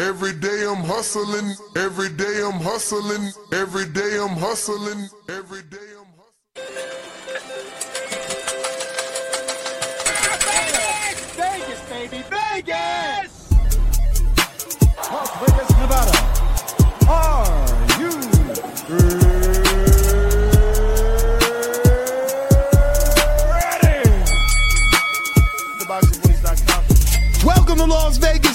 Every day I'm hustling, every day I'm hustling, every day I'm hustling, every day I'm Vegas, Vegas, baby, Vegas! Las Vegas, Nevada. Are you ready? TheBoxingVoice.com. Welcome to Las Vegas,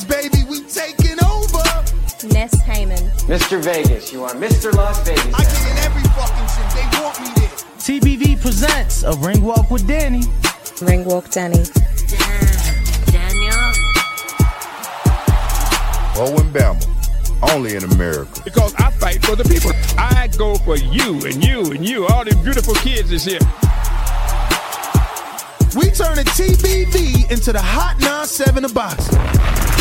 Ness Heyman. Mr. Vegas, you are Mr. Las Vegas. I get in every fucking gym. They want me there. TBV presents a ring walk with Danny. Ring walk, Danny. Daniel. Owen Bama, only in America. because I fight for the people. I go for you and you and you, all these beautiful kids is here. We turn turning TBV into the hot 9-7 of boxing.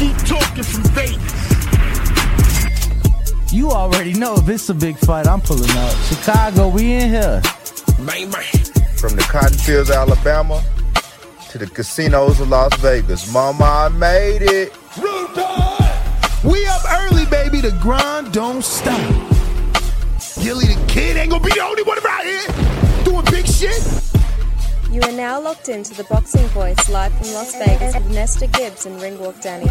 Keep talking from Vegas. You already know if it's a big fight, I'm pulling up. Chicago, we in here. Bang, bang. From the cotton fields of Alabama to the casinos of Las Vegas. Mama, I made it. We up early, baby. The grind don't stop. Gilly the kid ain't gonna be the only one around here doing big shit. You are now locked into the Boxing Voice live from Las Vegas with Nesta Gibbs and Ringwalk Danny.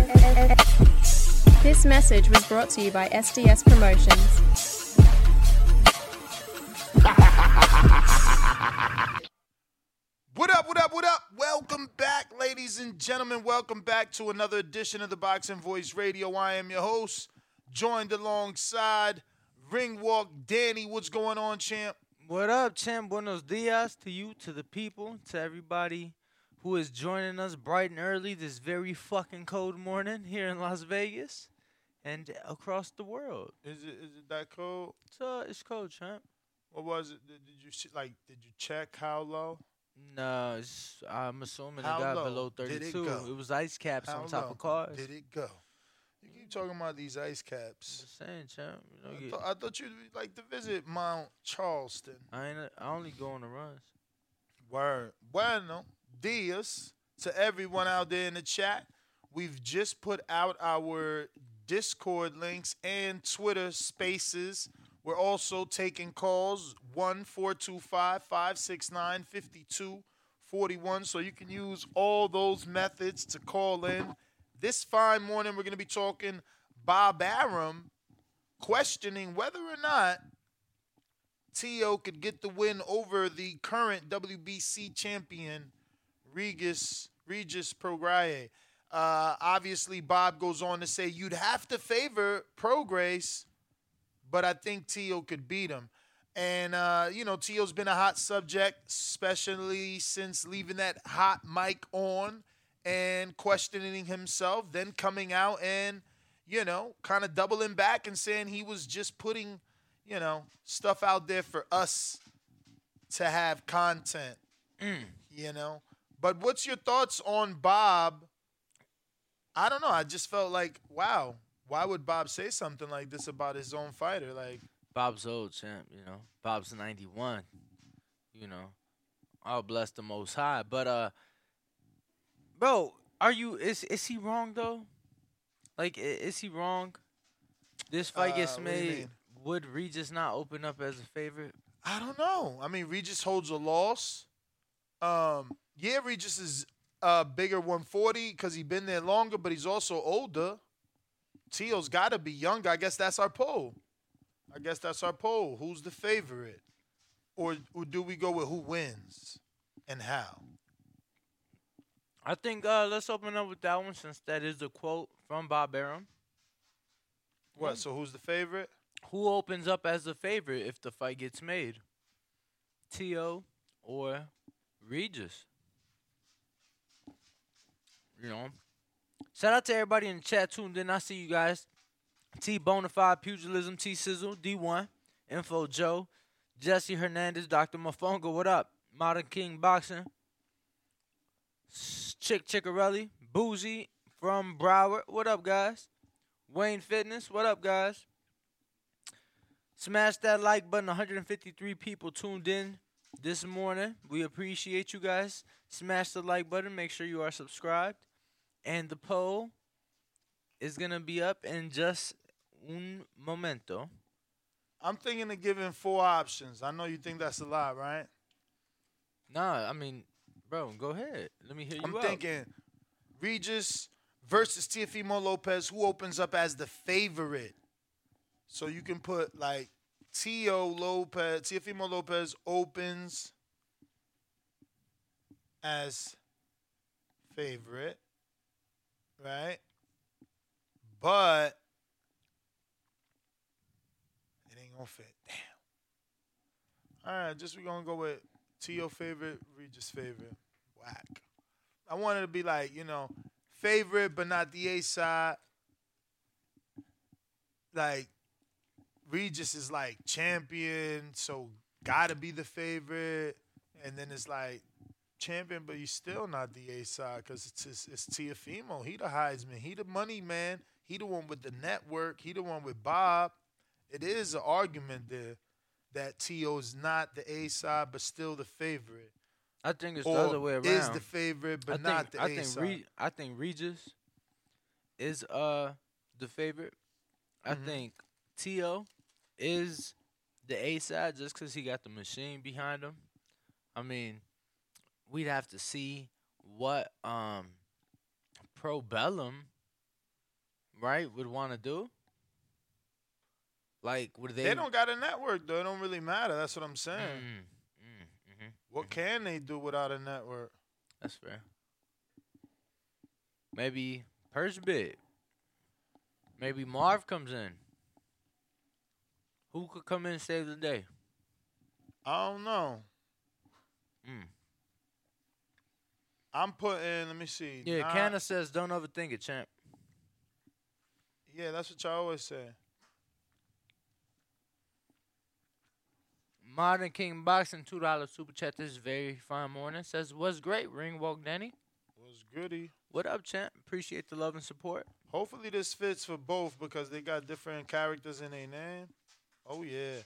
This message was brought to you by SDS Promotions. What up, what up, what up? Welcome back, ladies and gentlemen. Welcome back to another edition of the Boxing Voice Radio. I am your host, joined alongside Ringwalk Danny. What's going on, champ? What up, champ? Buenos dias to you, to the people, to everybody who is joining us bright and early this very fucking cold morning here in Las Vegas and across the world. Is it is it that cold? It's, uh, it's cold, champ. What was it? Did, did you sh- like? Did you check how low? No, it's, I'm assuming How it got low below did it 32. go? was ice caps How on top low of cars. Did it go? You keep talking about these ice caps. Just saying, champ. You know, I, thought I thought you'd like to visit Mount Charleston. I ain't. I only go on the runs. Word. Bueno, dias to everyone out there in the chat. We've just put out our Discord links and Twitter spaces. We're also taking calls 1 425 569 5241. So you can use all those methods to call in. This fine morning, we're going to be talking Bob Arum questioning whether or not T.O. could get the win over the current WBC champion, Regis, Regis Prograis. Uh, obviously, Bob goes on to say you'd have to favor Prograis, but I think T.O. could beat him. And, uh, you know, T.O.'s been a hot subject, especially since leaving that hot mic on and questioning himself, then coming out and, you know, kind of doubling back and saying he was just putting you know, stuff out there for us to have content. You know? But what's your thoughts on Bob? I don't know. I just felt like, wow, why would Bob say something like this about his own fighter? Like, Bob's old champ, you know. Bob's 91. You know. I'll bless the most high. But uh bro, are you is is he wrong though? Like i- is he wrong? This fight Uh, gets what do you made. mean? Would Regis not open up as a favorite? I don't know. I mean, Regis holds a loss. Um, yeah, Regis is uh bigger 140 because he's been there longer, but he's also older. Teo's got to be younger. I guess that's our poll. I guess that's our poll. Who's the favorite, or, or do we go with who wins and how? I think uh let's open up with that one since that is a quote from Bob Arum. What? So who's the favorite? Who opens up as the favorite if the fight gets made? T.O. or Regis? You know. Shout out to everybody in the chat tuned in. I see you guys. T Bonafide Pugilism, T Sizzle, D1, Info Joe, Jesse Hernandez, Dr. Mofongo, what up? Modern King Boxing, Chick Chickarelli, Boozy from Broward, what up, guys? Wayne Fitness, what up, guys? Smash that like button. 153 people tuned in this morning. We appreciate you guys. Smash the like button. Make sure you are subscribed. And the poll is going to be up in just un momento. I'm thinking of giving four options. I know you think that's a lot, right? Nah, I mean, bro, go ahead. Let me hear you I'm out. thinking Regis versus Teofimo Lopez. Who opens up as the favorite? So you can put like Tio Lopez, Teofimo Lopez opens as favorite, right? But it ain't gonna fit. Damn. All right, just we gonna go with Tio favorite, Regis favorite. Whack. I wanted to be like, you know, favorite but not the A side. Like Regis is like champion, so gotta be the favorite. And then it's like champion, but he's still not the A side because it's it's, it's Teofimo. He the Heisman. He the money man. He the one with the network. He the one with Bob. It is an argument there that T.O.'s not the A side, but still the favorite. I think it's or the other way around. Is the favorite, but I think, not the I A think side. Re- I think Regis is uh the favorite. I Mhm. think T.O. is the A side just because he got the machine behind him. I mean, we'd have to see what um Probellum right would want to do. Like, would they? They don't got a network though. It don't really matter. That's what I'm saying. Mm, mm, mhm. What can they do without a network? That's fair. Maybe Purge bid. Maybe Marv comes in. Who could come in and save the day? I don't know. Mm. I'm putting. Let me see. Yeah, Canna says don't overthink it, champ. Yeah, that's what y'all always say. Modern King Boxing, two dollar super chat this very fine morning. Says what's great, Ring Walk Danny. Was goody. What up, champ? Appreciate the love and support. Hopefully this fits for both because they got different characters in their name. Oh yeah.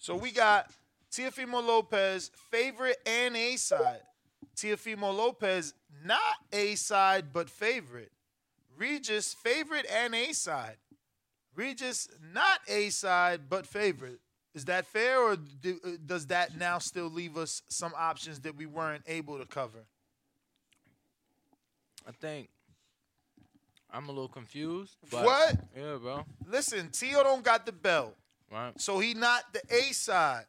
So we got Teofimo Lopez, favorite and A side. Teofimo Lopez, not A side, but favorite. Regis, favorite and A side. Regis, not A side, but favorite. Is that fair, or do, uh, does that now still leave us some options that we weren't able to cover? I think I'm a little confused. What? Yeah, bro. Listen, Tio don't got the belt. Right. So he not the A side,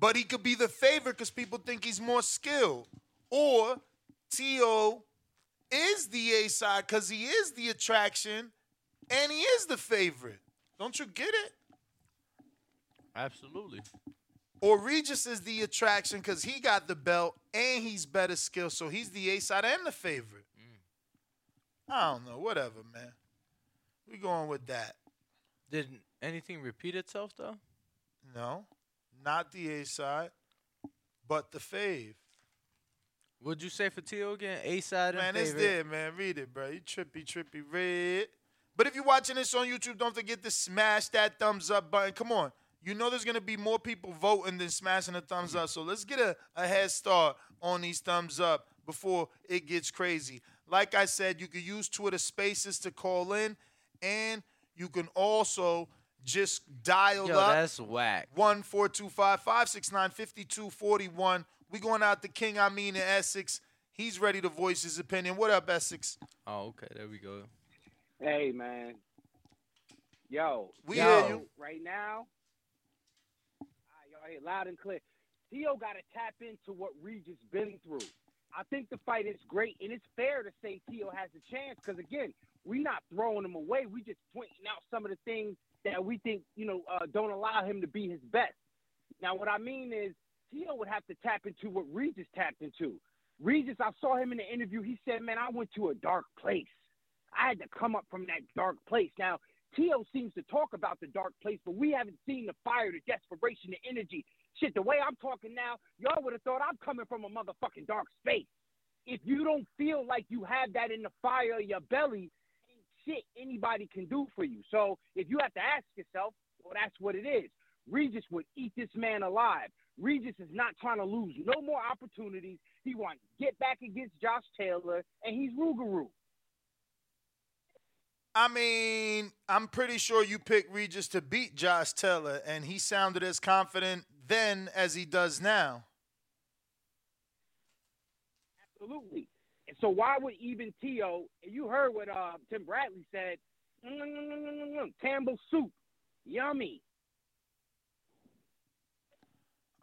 but he could be the favorite because people think he's more skilled. Or T.O. is the A side because he is the attraction and he is the favorite. Don't you get it? Absolutely. Or Regis is the attraction because he got the belt and he's better skilled, so he's the A side and the favorite. Mm. I don't know, whatever, man. We going with that. Didn't anything repeat itself though? No, not the A side, but the fave. Would you say for Tio again? A side and Man, it's there, man. Read it, bro. You trippy, trippy, red. But if you're watching this on YouTube, don't forget to smash that thumbs up button. Come on. You know there's gonna be more people voting than smashing the thumbs up. So let's get a, a head start on these thumbs up before it gets crazy. Like I said, you can use Twitter Spaces to call in, and you can also just dial Yo, up that's whack. one four two five five six nine fifty two forty one. We going out to King I mean in Essex. He's ready to voice his opinion. What up, Essex? Oh, okay. There we go. Hey man. Yo. We yo, hear you. Right now. Right, loud and clear. Tio gotta tap into what Regis been through. I think the fight is great, and it's fair to say Tio has a chance because again, we're not throwing him away. We just pointing out some of the things that we think you know uh, don't allow him to be his best. Now, what I mean is Tio would have to tap into what Regis tapped into. Regis, I saw him in the interview. He said, "Man, I went to a dark place. I had to come up from that dark place." Now, Tio seems to talk about the dark place, but we haven't seen the fire, the desperation, the energy. Shit, the way I'm talking now, y'all would have thought I'm coming from a motherfucking dark space. If you don't feel like you have that in the fire of your belly, shit anybody can do for you. So if you have to ask yourself, well, that's what it is. Regis would eat this man alive. Regis is not trying to lose no more opportunities. He wants to get back against Josh Taylor, and he's Rougarou. I mean, I'm pretty sure you picked Regis to beat Josh Taylor, and he sounded as confident then as he does now. Absolutely. And so why would even Tio? And you heard what uh, Tim Bradley said. Mm, mm, mm, Campbell soup, yummy.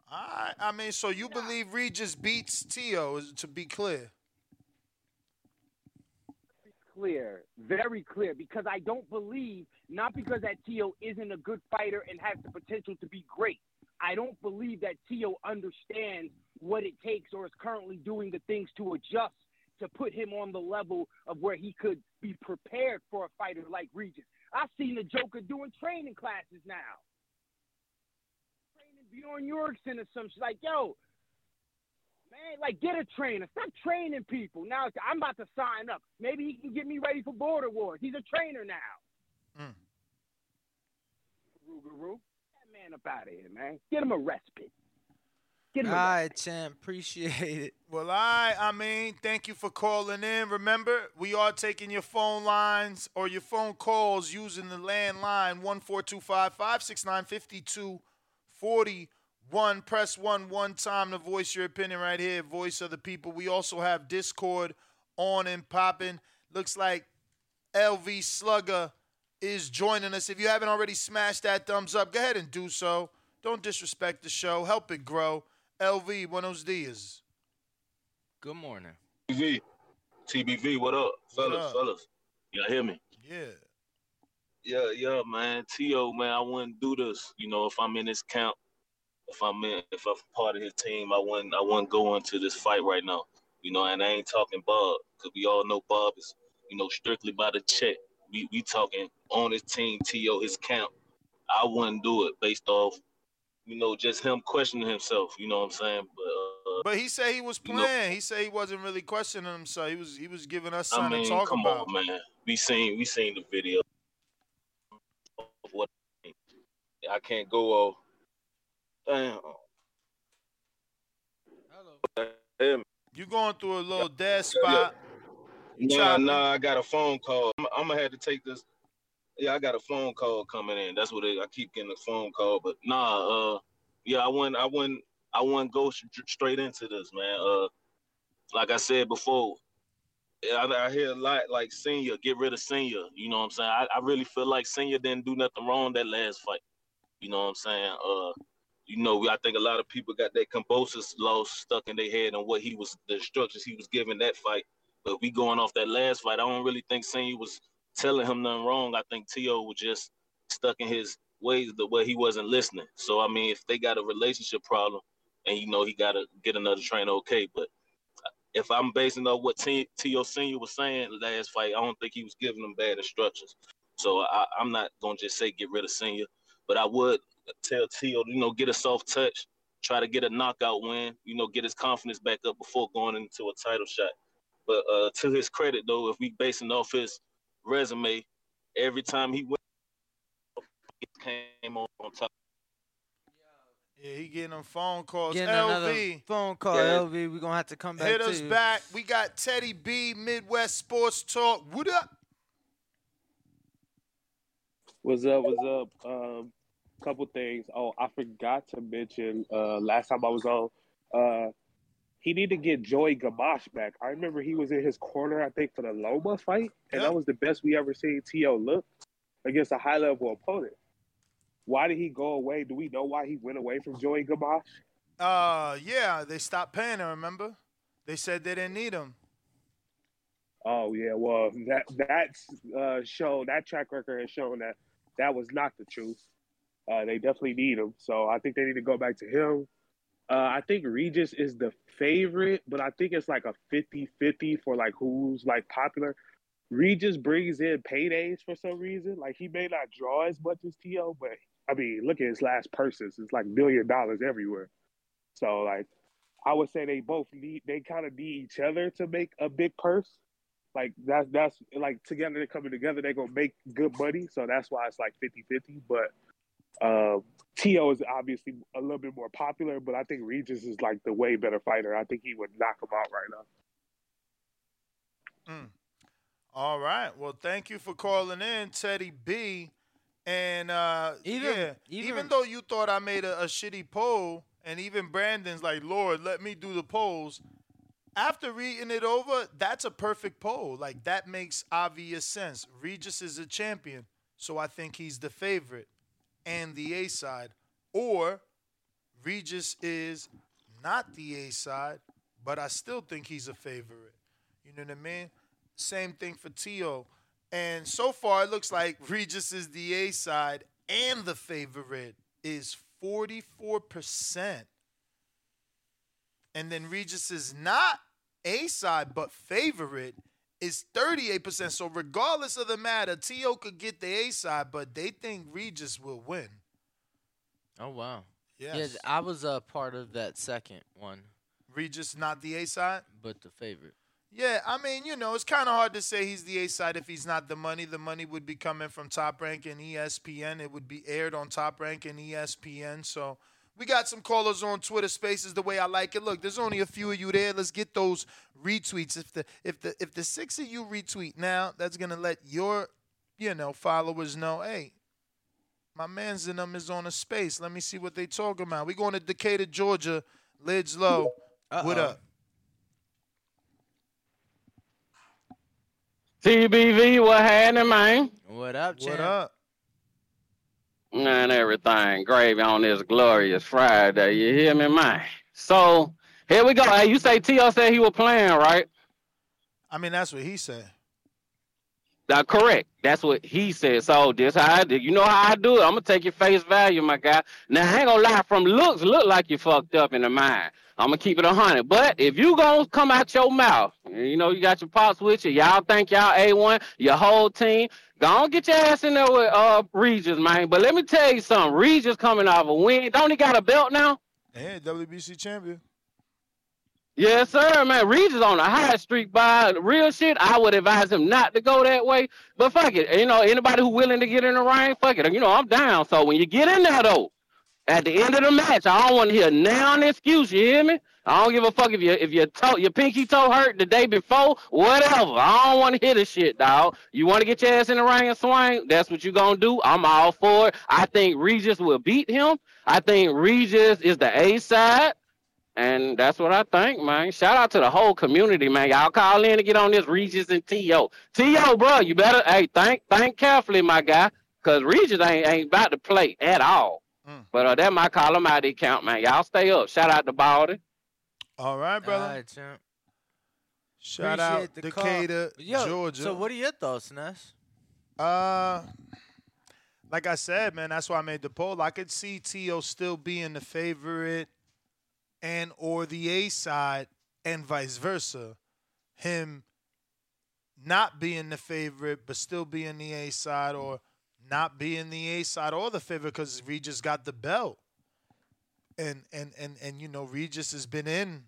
I, I mean, so you believe Regis beats Tio, to be clear? Clear, very clear, because I don't believe, not because that Tio isn't a good fighter and has the potential to be great. I don't believe that Tio understands what it takes or is currently doing the things to adjust to put him on the level of where he could be prepared for a fighter like Regis. I've seen the Joker doing training classes now. Training Bjorn Yorkson or some shit. Like, yo, man, like get a trainer. Stop training people. Now I'm about to sign up. Maybe he can get me ready for Border Wars. He's a trainer now. Mm. Rougarou, that man up out of here, man. Get him a respite. Get him All a champ. Appreciate it. Well, I, I mean, thank you for calling in. Remember, we are taking your phone lines or your phone calls using the landline one four two five five six nine fifty two forty one. Press one one time to voice your opinion right here. Voice of the people. We also have Discord on and popping. Looks like LV Slugger is joining us. If you haven't already smashed that thumbs up, go ahead and do so. Don't disrespect the show. Help it grow. LV, buenos dias. Good morning. TBV, TBV, what up, fellas, up? fellas? Y'all hear me? Yeah. Yeah, yeah, man. T.O., man, I wouldn't do this. You know, if I'm in this camp, if I'm in, if I'm part of his team, I wouldn't, I wouldn't go into this fight right now. You know, and I ain't talking Bob, because we all know Bob is, you know, strictly by the check. We, we talking on his team, T.O., his camp. I wouldn't do it based off, you know, just him questioning himself. You know what I'm saying? But, uh, But he said he was You know- playing. he said he wasn't really questioning himself. He was he was giving us I something mean, to talk come about. on, man. We seen we seen the video of what I can't go off. Damn. Hello. You going through a little dead spot. You Nah, chopping. nah, I got a phone call. I'm, I'm gonna have to take this. Yeah, I got a phone call coming in. That's what it, I keep getting a phone call. But nah, uh, yeah, I wouldn't, I wouldn't, I wouldn't go st- straight into this, man. Uh, like I said before, I, I hear a lot like senior, get rid of senior. You know what I'm saying? I, I really feel like senior didn't do nothing wrong that last fight. You know what I'm saying? Uh, you know, I think a lot of people got that Kambosos loss stuck in their head on what he was, the instructions he was giving that fight. But we going off that last fight, I don't really think Senior was telling him nothing wrong. I think T.O. was just stuck in his ways the way he wasn't listening. So I mean, if they got a relationship problem, and you know he got to get another trainer, okay. But if I'm basing off what T.O. Senior was saying last fight, I don't think he was giving them bad instructions. So I, I'm not gonna just say get rid of Senior, but I would tell T.O. you know get a soft touch, try to get a knockout win, you know get his confidence back up before going into a title shot. But uh, to his credit, though, if we basing off his resume, every time he went, he came on, on top. Yeah, he getting them phone calls. Getting LV, phone call, Yeah. LV. We're gonna have to come back hit to us you. back. We got Teddy B, Midwest Sports Talk. What up? What's up? What's up? Um, couple things. Oh, I forgot to mention uh, last time I was on. Uh, he need to get Joey Gamache back. I remember he was in his corner, I think, for the Loma fight, and Yeah. that was the best we ever seen To look against a high level opponent. Why did he go away? Do we know why he went away from Joey Gamache? Uh, yeah, they stopped paying him. Remember? They said they didn't need him. Oh yeah, well that that's uh, shown that track record has shown that that was not the truth. Uh, they definitely need him, so I think they need to go back to him. Uh, I think Regis is the favorite, but I think it's like a 50-50 for like who's like popular. Regis brings in paydays for some reason. Like he may not draw as much as T.O., but I mean, look at his last purses. It's like million dollars everywhere. So like I would say they both need they kind of need each other to make a big purse. Like that's that's like together they're coming together, they're gonna make good money. So that's why it's like 50-50. But uh, T.O. is obviously a little bit more popular, but I think Regis is like the way better fighter. I think he would knock him out right now. Mm. All right. Well, thank you for calling in, Teddy B. And uh, Even- yeah, even- even though you thought I made a, a shitty poll, and even Brandon's like, Lord, let me do the polls. After reading it over, that's a perfect poll. Like that makes obvious sense. Regis is a champion, so I think he's the favorite and the A side. Or Regis is not the A side, but I still think he's a favorite. You know what I mean? Same thing for T.O. And so far, it looks like Regis is the A side and the favorite is 44%. And then Regis is not A side but favorite is 38%. So, regardless of the matter, T.O. could get the A side, but they think Regis will win. Oh wow. Yes. Yeah, I was a part of that second one, Regis not the A side? but the favorite. Yeah, I mean, you know, it's kind of hard to say he's the A side if he's not the money. The money would be coming from Top Rank and ESPN. It would be aired on Top Rank and ESPN. So we got some callers on Twitter Spaces the way I like it. Look, there's only a few of you there. Let's get those retweets. If the if the if the six of you retweet now, that's gonna let your you know followers know, hey, my man's in them is on a space. Let me see what they talking about. We going to Decatur, Georgia. Lids low. What Uh-oh. up? TBV, what happening, man? What up, What up? And everything gravy on this glorious Friday. You hear me, man? So here we go. Hey, you say T.O. said he was playing, right? I mean, that's what he said. Uh, correct. That's what he said. So this how I do. You know how I do it. I'm gonna take your face value, my guy. Now I ain't gonna lie. From looks, look like you fucked up in the mind. I'm gonna keep it a hundred. But if you gonna come out your mouth, you know you got your pops with you. Y'all think y'all a1, your whole team. Go on, get your ass in there with uh Regis, man. But let me tell you something. Regis coming off a win. Don't he got a belt now? Yeah, WBC champion. Yes, sir, man. Regis on a high streak by real shit. I would advise him not to go that way. But fuck it. You know, anybody who willing to get in the ring, fuck it. You know, I'm down. So when you get in there though, at the end of the match, I don't want to hear now excuse. You hear me? I don't give a fuck if your if your toe your pinky toe hurt the day before, whatever. I don't want to hear the shit, dog. You want to get your ass in the ring and swing? That's what you gonna do. I'm all for it. I think Regis will beat him. I think Regis is the A side. And that's what I think, man. Shout out to the whole community, man. Y'all call in and get on this Regis and T.O. T.O., bro, you better, hey, think think carefully, my guy, because Regis ain't, ain't about to play at all. But uh, that might call him out the account, man. Y'all stay up. Shout out to Baldy. All right, brother. All right, champ. Shout Appreciate out the call. Decatur, Yo, Georgia. So what are your thoughts, Ness? Uh, like I said, man, that's why I made the poll. I could see T.O. still being the favorite and or the A side and vice versa. Him not being the favorite but still being the A side or not being the A side or the favorite because Regis got the belt. And and and and you know, Regis has been in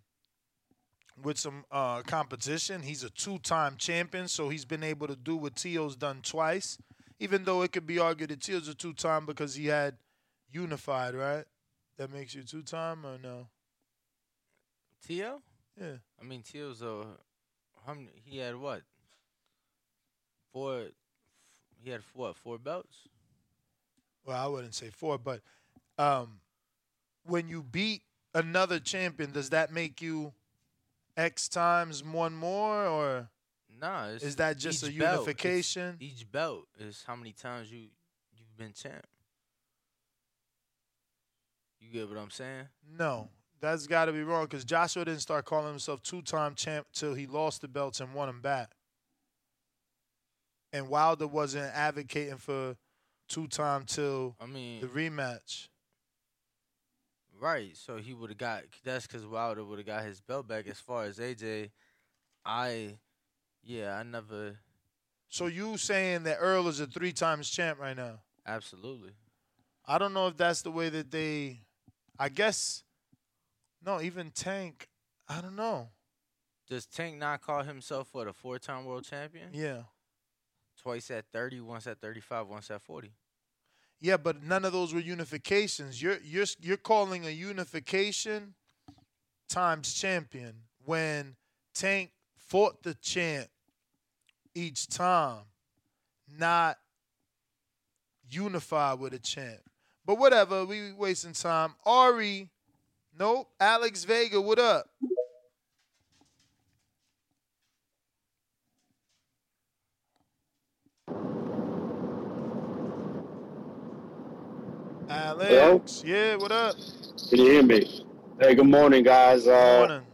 with some uh, competition. He's a two-time champion, so he's been able to do what Tio's done twice. Even though it could be argued that Tio's a two-time because he had unified, right? That makes you two-time or no? Tio? Yeah. I mean, Tio's a. How many, he had what? Four. He had what? Four belts. Well, I wouldn't say four, but um, when you beat another champion, does that make you X times one more, or Nah, is that just a each belt. Unification? Each belt is how many times you you've been champ. You get what I'm saying? No, that's got to be wrong because Joshua didn't start calling himself two-time champ till he lost the belts and won them back. And Wilder wasn't advocating for two-time till I mean, the rematch. Right. So he would have got. That's because Wilder would have got his belt back. As far as AJ, I, yeah, I never So you saying that Earl is a three times champ right now? Absolutely. I don't know if that's the way that they. I guess. No, even Tank. I don't know. Does Tank not call himself what a four-time world champion? Yeah. Twice at 30, once at 35, once at 40. Yeah, but none of those were unifications. You're you're you're calling a unification times champion when Tank fought the champ each time, not unified with a champ. But whatever, we wasting time. Ari, nope. Alex Vega, what up? Alex, yeah, what up? Can you hear me? Hey, good morning, guys. Uh, Morning.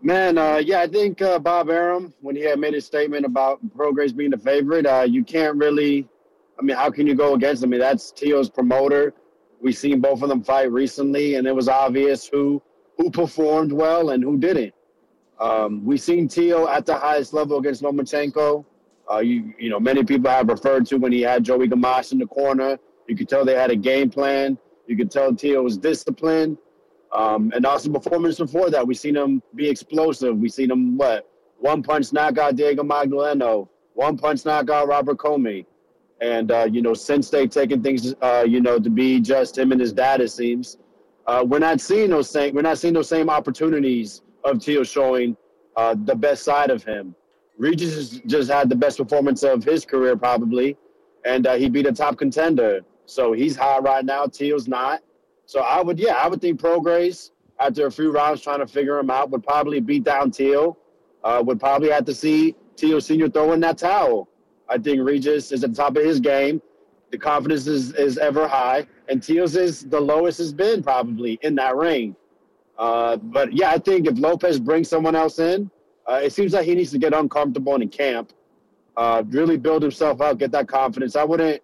Man, uh, yeah, I think uh, Bob Arum, when he had made his statement about Prograis being the favorite, uh, you can't really. I mean, how can you go against him? I mean, that's Tio's promoter. We've seen both of them fight recently, and it was obvious who who performed well and who didn't. Um, we've seen Tio at the highest level against Lomachenko. Uh, you you know, many people have referred to when he had Joey Gamache in the corner. You could tell they had a game plan. You could tell Tio was disciplined. Um, and also performance before that, we've seen him be explosive. We've seen him what one punch knock out Diego Magdaleno, one punch knock out Robert Commey, and uh, you know since they've taken things, uh, you know, to be just him and his dad, it seems uh, we're not seeing those same we're not seeing those same opportunities of Tio showing uh, the best side of him. Regis just had the best performance of his career probably, and uh, he beat a top contender. So he's high right now. Tio's not. So I would, yeah, I would think Prograis, after a few rounds trying to figure him out, would probably beat down Tio. Uh, would probably have to see Tio Senior throw in that towel. I think Regis is at the top of his game. The confidence is, is ever high, and Tio's is the lowest has been probably in that ring. Uh, but yeah, I think if Lopez brings someone else in, uh, it seems like he needs to get uncomfortable in camp, uh, really build himself up, get that confidence. I wouldn't.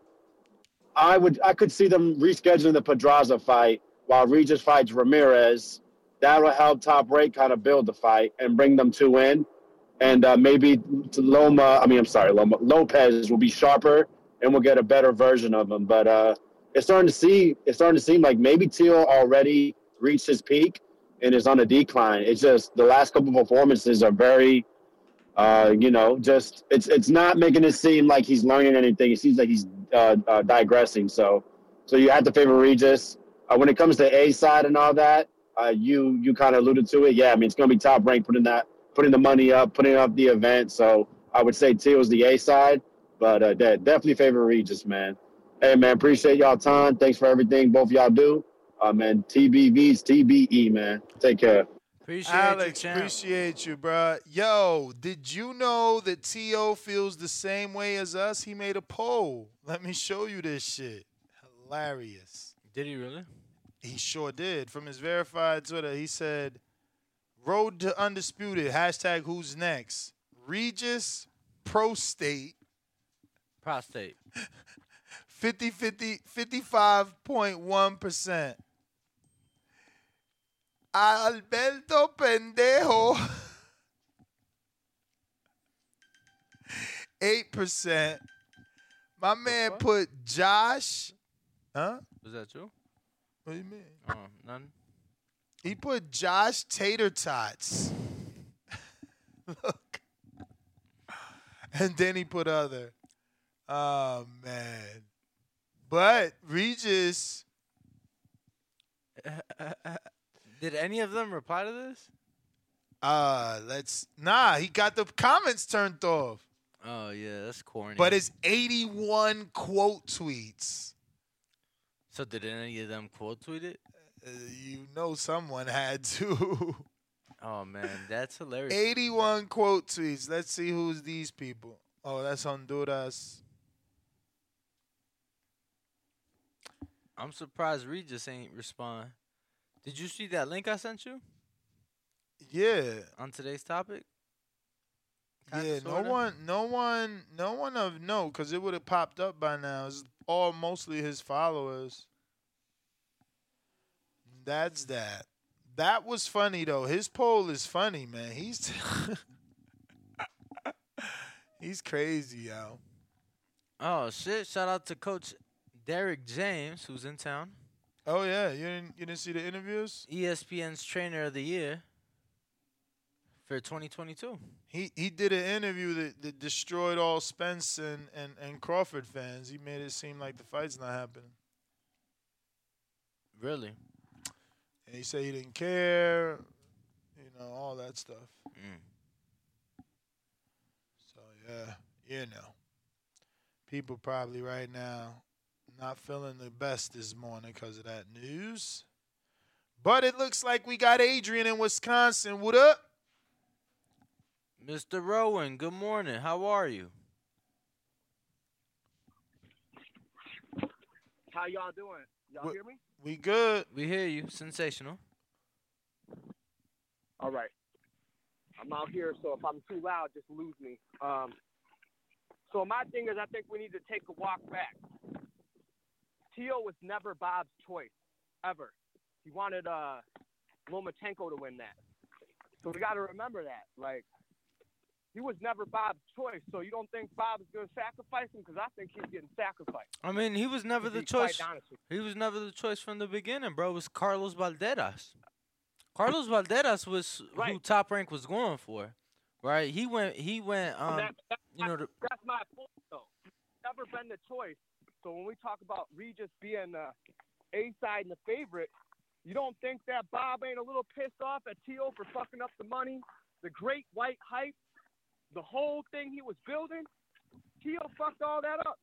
I would. I could see them rescheduling the Pedraza fight while Regis fights Ramirez. That'll help Top Rank kind of build the fight and bring them two in, and uh, maybe Loma. I mean, I'm sorry, Loma Lopez will be sharper and we'll get a better version of him. But uh, it's starting to see. It's starting to seem like maybe Teal already reached his peak and is on a decline. It's just the last couple performances are very uh, you know, just it's it's not making it seem like he's learning anything. It seems like he's uh, uh, digressing. So, so you have to favor Regis. Uh, when it comes to A side and all that, uh, you you kind of alluded to it. Yeah, I mean it's going to be top rank putting that putting the money up, putting up the event. So I would say Teal's the A side, but uh, de- definitely favor Regis, man. Hey man, appreciate y'all time. Thanks for everything both y'all do. Uh, man, TBV's TBE, man. Take care. Appreciate Alex, you, appreciate you, bruh. Yo, did you know that T.O. feels the same way as us? He made a poll. Let me show you this shit. Hilarious. Did he really? He sure did. From his verified Twitter, he said, Road to Undisputed, hashtag who's next? Regis, Prostate, Prostate. 50, 50, 55.1%. Alberto Pendejo, 8%. My man put Josh, huh? Was that true? What do you mean? Oh, none. He put Josh Tater Tots. Look. And then he put other. Oh, man. But Regis, Did any of them reply to this? uh, let's, nah, he got the comments turned off. Oh yeah, that's corny. But it's 81 quote tweets. so did any of them quote tweet it? Uh, you know someone had to. Oh man, that's hilarious. 81 quote tweets. Let's see who's these people. Oh, that's Honduras. I'm surprised Regis ain't respond. Did you see that link I sent you Yeah. on today's topic? Kinda, yeah, no sorta? one, no one, no one of no, because it would have popped up by now. It's all mostly his followers. That's that. That was funny though. His poll is funny, man. He's He's crazy, yo. Oh shit! Shout out to Coach Derek James, who's in town. Oh yeah, you didn't you didn't see the interviews? ESPN's Trainer of the Year for 2022. He he did an interview that, that destroyed all Spence and, and, and Crawford fans. He made it seem like the fight's not happening. Really? And he said he didn't care, you know, all that stuff. Mm. So yeah, you know. People probably right now not feeling the best this morning because of that news. But it looks like we got Adrian in Wisconsin. What up? Mr. Rowan, good morning. How are you? How y'all doing? Y'all Wh- hear me? We good. We hear you. Sensational. All right. I'm out here, so if I'm too loud, just lose me. Um, so my thing is, I think we need to take a walk back. Tio was never Bob's choice, ever. He wanted uh, Lomachenko to win that. So we got to remember that. Like, he was never Bob's choice. So you don't think Bob is going to sacrifice him? Because I think he's getting sacrificed. I mean, he was never the choice. He was never the choice from the beginning, bro. It was Carlos Balderas. Carlos Balderas was who Top Rank was going for, right? He went. He went. Um, that, you know, the, that's my point, though. Never been the choice. So when we talk about Regis being the A side and the favorite, you don't think that Bob ain't a little pissed off at Tio for fucking up the money, the great white hype, the whole thing he was building? Tio fucked all that up.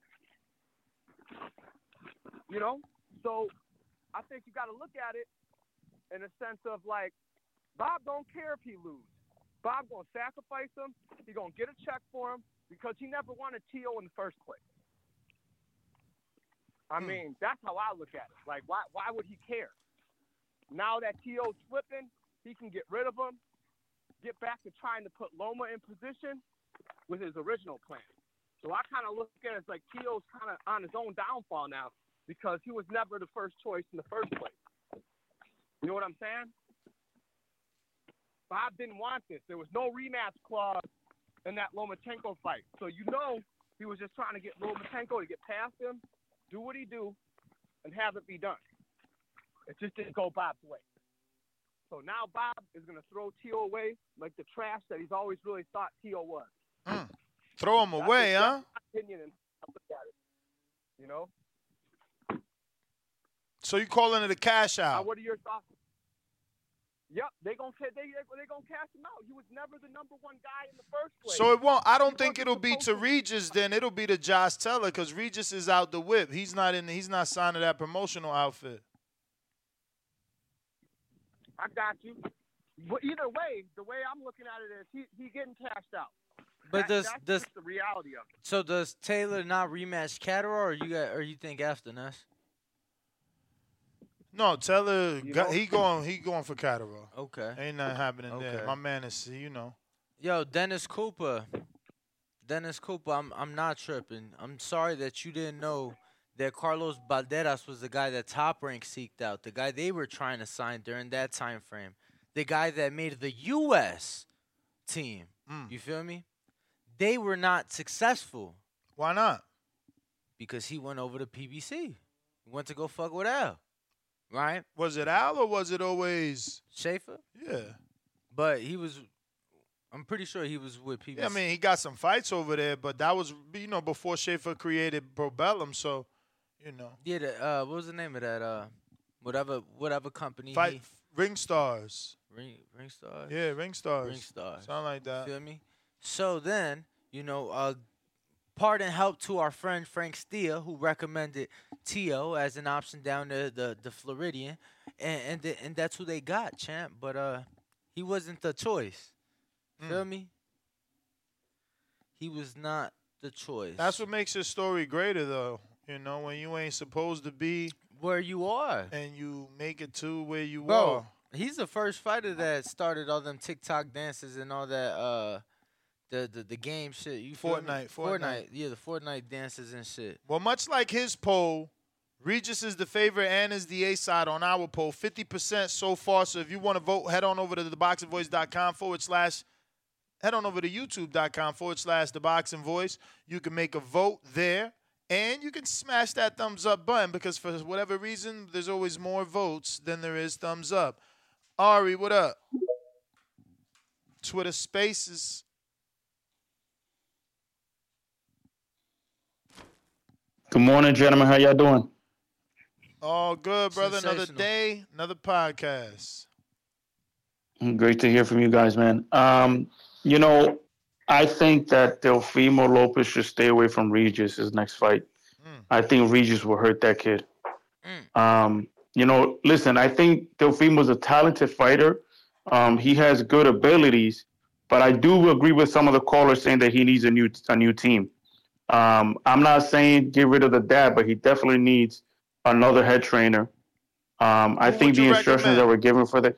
You know? So I think you got to look at it in a sense of like, Bob don't care if he lose. Bob gonna sacrifice him. He gonna get a check for him because he never wanted Tio in the first place. I hmm. mean, that's how I look at it. Like, why why would he care? Now that Tio's flipping, he can get rid of him, get back to trying to put Loma in position with his original plan. So I kind of look at it as like Tio's kind of on his own downfall now because he was never the first choice in the first place. You know what I'm saying? Bob didn't want this. There was no rematch clause in that Lomachenko fight. So you know he was just trying to get Lomachenko to get past him, do what he do, and have it be done. It just didn't go Bob's way. So now Bob is going to throw T.O. away like the trash that he's always really thought T.O. was. Hmm. Throw him That's away, huh? opinion and look at it. You know? So you calling it a cash out? what are your thoughts? Yep, they gonna ca- they they they gonna cash him out. He was never the number one guy in the first place. So it won't. I don't He think it'll be supposed to Regis. Then it'll be to Josh Taylor because Regis is out the whip. He's not in. He's not signing that promotional outfit. I got you. But either way, the way I'm looking at it is he he getting cashed out. But That- does that's does just the reality of it. so does Taylor not rematch Catterall, or you got, or you think after Ness? No, Taylor. You got, he going. He going for Catterall. Okay. Ain't nothing happening Okay. there. My man is. You know. Yo, Dennis Cooper. Dennis Cooper, I'm I'm not tripping. I'm sorry that you didn't know that Carlos Balderas was the guy that Top Rank seeked out, the guy they were trying to sign during that time frame, the guy that made the U.S. team. Mm. You feel me? They were not successful. Why not? Because he went over to PBC. He went to go fuck with Al. Right? Was it Al or was it always Schaefer? Yeah. But he was. I'm pretty sure he was with PBC. Yeah, I mean, he got some fights over there, but that was you know before Schaefer created Probellum, so you know. Yeah, the, uh, what was the name of that? Uh, whatever, whatever company. Fight he- Ring Stars. Ring, Ring Stars. Yeah, Ring Stars. Ring Stars. Sound like that. You Feel me? So then, you know, uh, pardon help to our friend Frank Steele, who recommended Tio as an option down to the the Floridian, and and, th- and that's who they got, champ. But uh, he wasn't the choice. Mm. Feel me? He was not the choice. That's what makes your story greater, though. You know, when you ain't supposed to be where you are, and you make it to where you Bro, are. he's the first fighter that started all them TikTok dances and all that uh the the, the game shit. You feel? Fortnite, Fortnite. Yeah, the Fortnite dances and shit. Well, much like his poll, Regis is the favorite and is the A side on our poll. 50% so far. So if you want to vote, head on over to theboxingvoice.com forward slash head on over to youtube.com forward slash the boxing voice. You can make a vote there. And you can smash that thumbs up button because for whatever reason, there's always more votes than there is thumbs up. Ari, what up? Twitter Spaces. Good morning, gentlemen. How y'all doing? All good, brother. Another day, another podcast. Great to hear from you guys, man. Um, you know, I think that Teofimo Lopez should stay away from Regis his next fight. I think Regis will hurt that kid. Um, you know, listen, I think Teofimo's a talented fighter. Um, he has good abilities, but I do agree with some of the callers saying that he needs a new a new team. Um, I'm not saying get rid of the dad, but he definitely needs another head trainer. Um, I think the instructions that were given for the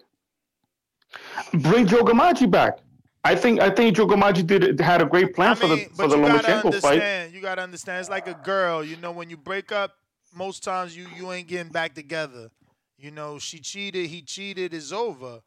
bring Joe Gamache back. I think I think Joe Gamache did had a great plan for the for the Lomachenko fight. You gotta understand. It's like a girl. You know, when you break up, most times you you ain't getting back together. You know, she cheated. He cheated. It's over.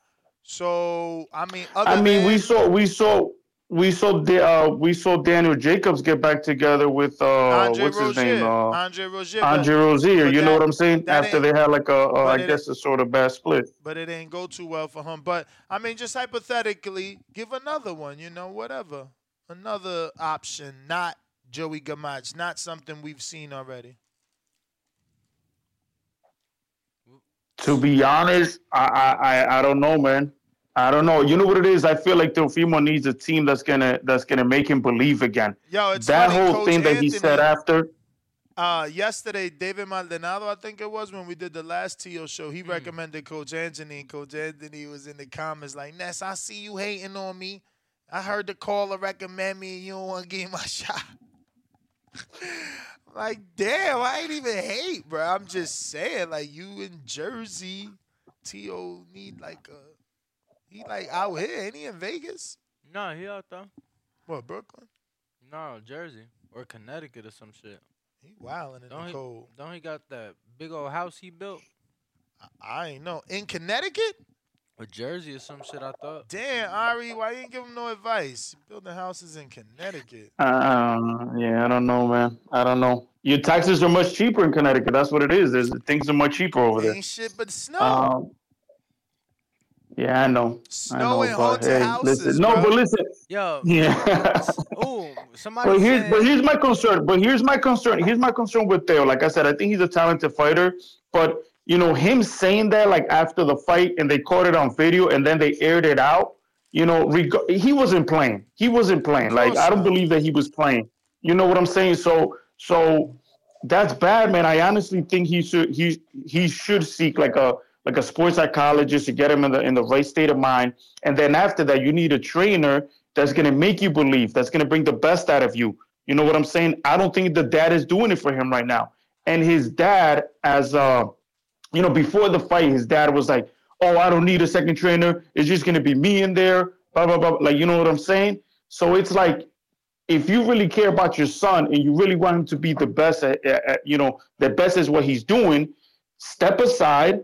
So I mean, other I mean, than, we saw we saw we saw uh, we saw Daniel Jacobs get back together with uh, Andre what's his name uh, Andre Rozier. Andre Rozier. You know what I'm saying? After they had like a, a I guess a sort of bad split. but it ain't go too well for him. But I mean, just hypothetically, give another one. You know, whatever, another option, not Joey Gamache, not something we've seen already. To be honest, I, I I I don't know, man. I don't know. You know what it is? I feel like Teofimo needs a team that's gonna that's gonna make him believe again. Yo, it's that funny, whole Coach thing that he said after. Uh, yesterday, David Maldonado, I think it was when we did the last TO show, he recommended Coach Anthony. and Coach Anthony was in the comments like, Ness, I see you hating on me. I heard the caller recommend me and you don't want to give my shot. like, damn, I ain't even hate, bro. I'm just saying, like, you in Jersey, TO need like a, he like out here. Ain't he in Vegas? No, he out there. What, Brooklyn? No, Jersey or Connecticut or some shit. He wilding in Don't the he, cold. Don't he got that big old house he built? I ain't know. In Connecticut? Or Jersey or some shit, I thought. Damn, Ari, why you ain't give him no advice? Building houses in Connecticut. Uh, yeah, I don't know, man. I don't know. Your taxes are much cheaper in Connecticut. That's what it is. There's, things are much cheaper over there. Ain't shit but snow. Um, yeah, I know. I Snow know, and but haunted hey, houses, listen. No, bro. but listen. Yo. Yeah. Ooh, somebody But here's said, but here's my concern. But here's my concern. Here's my concern with Theo. Like I said, I think he's a talented fighter. But you know, him saying that like after the fight and they caught it on video and then they aired it out. You know, reg- he wasn't playing. He wasn't playing. Like I don't believe that he was playing. You know what I'm saying? So so that's bad, man. I honestly think he should he he should seek like a like a sports psychologist to get him in the in the right state of mind. And then after that, you need a trainer that's gonna make you believe, that's gonna bring the best out of you. You know what I'm saying? I don't think the dad is doing it for him right now. And his dad, as uh, you know, before the fight, his dad was like, "Oh, I don't need a second trainer. It's just gonna be me in there." Blah blah blah. Like, you know what I'm saying? So it's like, if you really care about your son and you really want him to be the best at, at you know, the best is what he's doing, step aside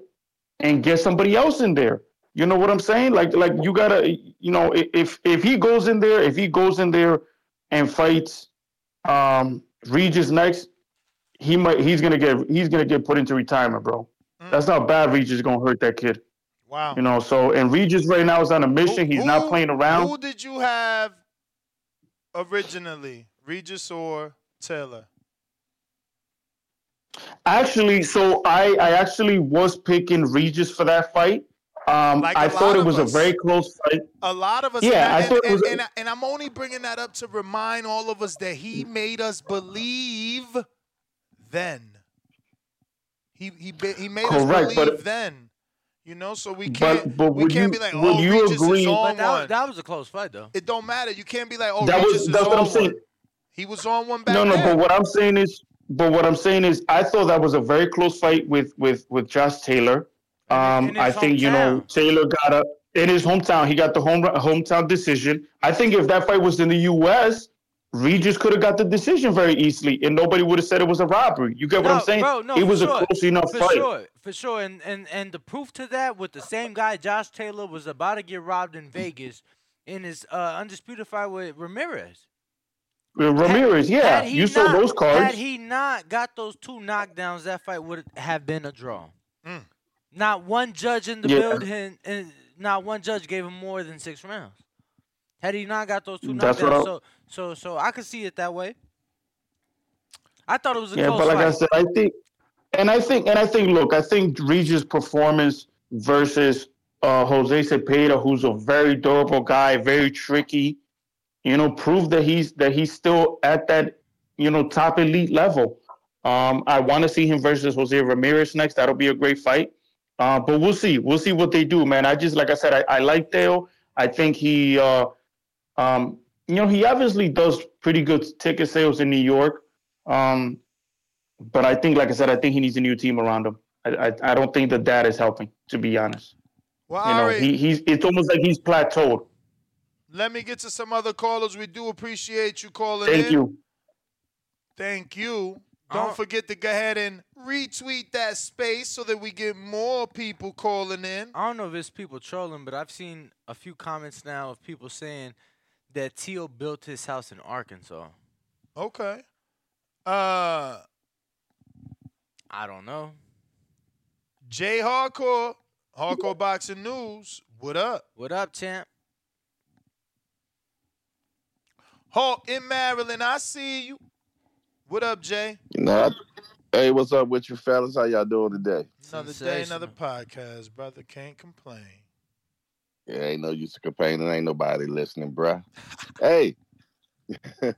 and get somebody else in there. You know what I'm saying? Like, like you gotta, you know, if if he goes in there, if he goes in there and fights um Regis next, he might he's gonna get he's gonna get put into retirement, bro. That's how bad Regis is gonna hurt that kid. Wow. You know, so and Regis right now is on a mission. He's not playing around. Who did you have originally, Regis or Taylor? Actually, so I I actually was picking Regis for that fight. Um, Like I a thought it was us. a very close fight. A lot of us. Yeah, I and, thought it and, was a- and, I- and I'm only bringing that up to remind all of us that he made us believe then. He he he made us Correct, but- believe then. You know, so we can't But but we can't you be like, oh, you Regis agree? is on that, one. was- that was a close fight, though. it don't matter. You can't be like, oh, That Regis was is that's on what I'm one. saying. He was on one back No, no, then. but what I'm saying is, but what I'm saying is, I thought that was a very close fight with with with Josh Taylor. Um, I think you know. Taylor got a in his hometown. He got the home hometown decision. I think if that fight was in the U.S., Regis could have got the decision very easily, and nobody would have said it was a robbery. You get what I'm saying? Bro, no, it was sure. a close enough for fight. sure, for sure. And, and and the proof to that with the same guy, Josh Taylor, was about to get robbed in Vegas. in his uh, undisputed fight with Ramirez. Uh, Ramirez, yeah, Had he you saw those cards. Had he not got those two knockdowns, that fight would have been a draw. Not one judge in the Yeah. building, and not one judge gave him more than six rounds. Had he not got those two That's knockdowns, so so so I could see it that way. I thought it was a yeah, close but like fight. I said, I think, and I think, and I think, look, I think Regis' performance versus uh, Jose Zepeda, who's a very durable guy, very tricky, you know, proved that he's that he's still at that, you know, top elite level. Um, I want to see him versus Jose Ramirez next. That'll be a great fight. Uh, but we'll see. We'll see what they do, man. I just, like I said, I, I like Dale. I think he, uh, um, you know, he obviously does pretty good ticket sales in New York. Um, but I think, like I said, I think he needs a new team around him. I, I, I don't think that that is helping, to be honest. Well, you know, Ari, he, he's it's almost like he's plateaued. Let me get to some other callers. We do appreciate you calling in. Thank in. you. Thank you. Don't forget to go ahead and retweet that space so that we get more people calling in. I don't know if it's people trolling, but I've seen a few comments now of people saying that Teal built his house in Arkansas. Okay. Uh, I don't know. Jay Hardcore, Hardcore Boxing News. What up? What up, champ? Hawk in Maryland, I see you. What up, Jay? You know, I- hey, what's up with you fellas? How y'all doing today? Another day, another podcast, brother. Can't complain. Yeah, ain't no use of complaining. Ain't nobody listening, bruh. hey,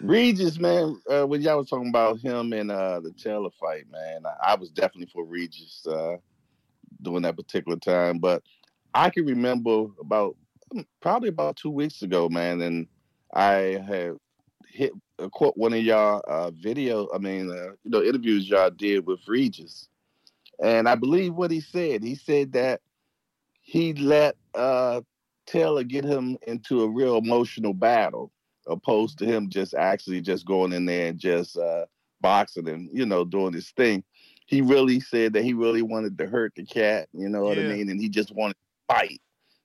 Regis, man. Uh, when y'all was talking about him and uh, the Taylor fight, man, I, I was definitely for Regis uh, during that particular time. But I can remember about mm, probably about two weeks ago, man, and I had hit uh, quote one of y'all uh, video. I mean, uh, you know, interviews y'all did with Regis, and I believe what he said. He said that he let uh, Taylor get him into a real emotional battle, opposed to him just actually just going in there and just uh, boxing and you know doing his thing. He really said that he really wanted to hurt the cat. You know what I mean? And he just wanted to fight.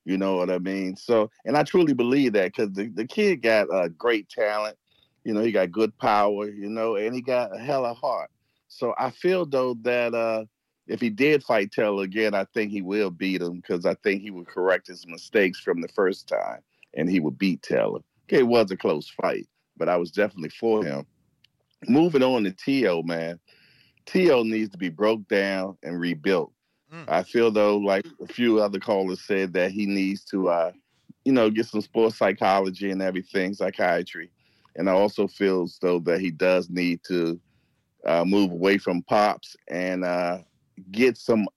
You know what I mean? So, and I truly believe that because the, the kid got uh, great talent. You know, he got good power, you know, and he got a hell of heart. So I feel though that uh, if he did fight Taylor again, I think he will beat him because I think he would correct his mistakes from the first time and he would beat Taylor. Okay, it was a close fight, but I was definitely for him. Moving on to T.O., man. T.O. needs to be broke down and rebuilt. I feel though, like a few other callers said, that he needs to, uh, you know, get some sports psychology and everything, psychiatry. And I also feel as though that he does need to uh, move away from pops and uh, get some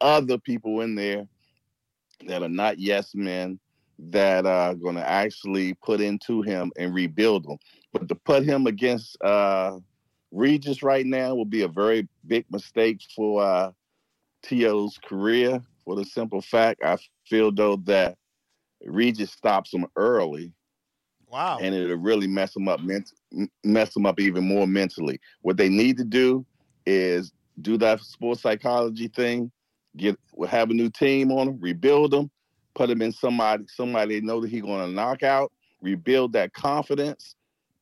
other people in there that are not yes men that are going to actually put into him and rebuild him. But to put him against uh, Regis right now will be a very big mistake for uh, T.O.'s career for the simple fact I feel though that Regis stops him early. Wow. And it'll really mess him up ment- mess him up even more mentally. What they need to do is do that sports psychology thing, get have a new team on him, rebuild him, put him in somebody somebody they know that he's gonna knock out, rebuild that confidence,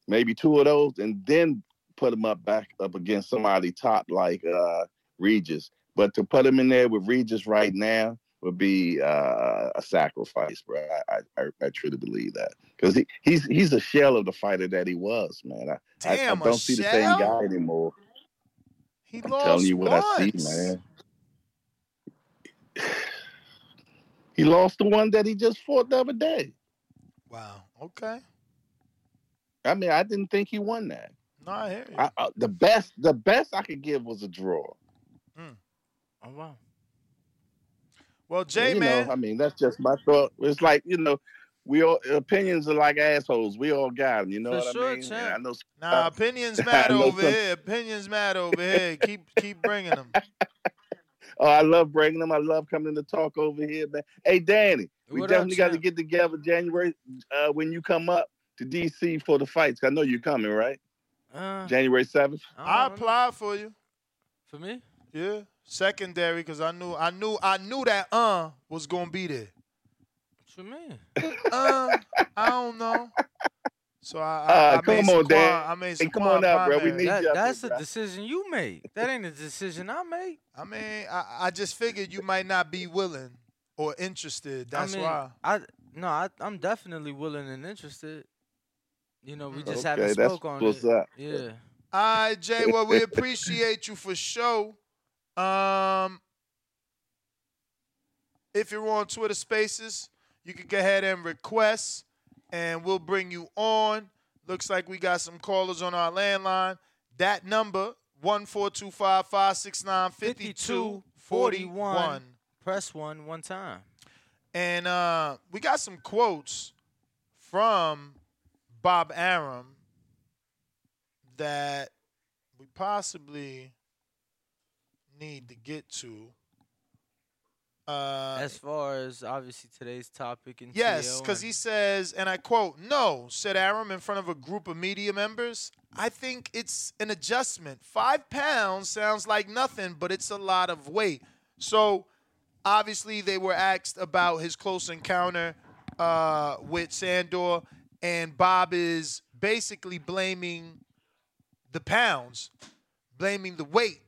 maybe two of those, and then put him up back up against somebody top like uh Regis. But to put him in there with Regis right now would be uh, a sacrifice, bro. I, I, I- truly believe that because he, he's he's a shell of the fighter that he was, man. I, I- I, don't see the same guy anymore. He I'm lost telling you what I see, man. He lost the one that he just fought the other day. Wow. Okay. I mean, I didn't think he won that. No, I hear you. I, I, the best, the best I could give was a draw. Oh wow. Well, Jay, you man. know, I mean, that's just my thought. It's like you know, we all opinions are like assholes. We all got them. You know For what sure, I mean? And champ. I know. Nah, opinions matter over some- here. Opinions matter over here. Keep keep bringing them. Oh, I love bringing them. I love coming to talk over here, man. Hey, Danny, we What up, definitely got to get together January uh, when you come up to DC for the fights. I know you're coming, right? Uh, January seventh. I applied for you. For me? Yeah. Secondary, because I knew I knew I knew that uh was gonna be there. What you mean? Uh, I don't know. So I, I, Ah, I come some on, quan- Dad. I made Hey, some come on out, bro. We need That, you that's there, a bro. decision you made. That ain't a decision I made. I mean, I, I just figured you might not be willing or interested. That's I mean, why. I no, I, I'm definitely willing and interested. You know, we just Okay, haven't spoke on what's it. up. Yeah. All right, Jay. Well, we appreciate you for show. Um, if you're on Twitter Spaces, you can go ahead and request, and we'll bring you on. Looks like we got some callers on our landline. That number one four two five five six nine fifty two forty one. Press one one time. And uh, we got some quotes from Bob Arum that we possibly need to get to. Uh, As far as obviously today's topic and yes, because he says, and I quote, No, said Arum in front of a group of media members. I think it's an adjustment. Five pounds sounds like nothing, but it's a lot of weight. So obviously they were asked about his close encounter uh, with Sandor, and Bob is basically blaming the pounds, blaming the weight.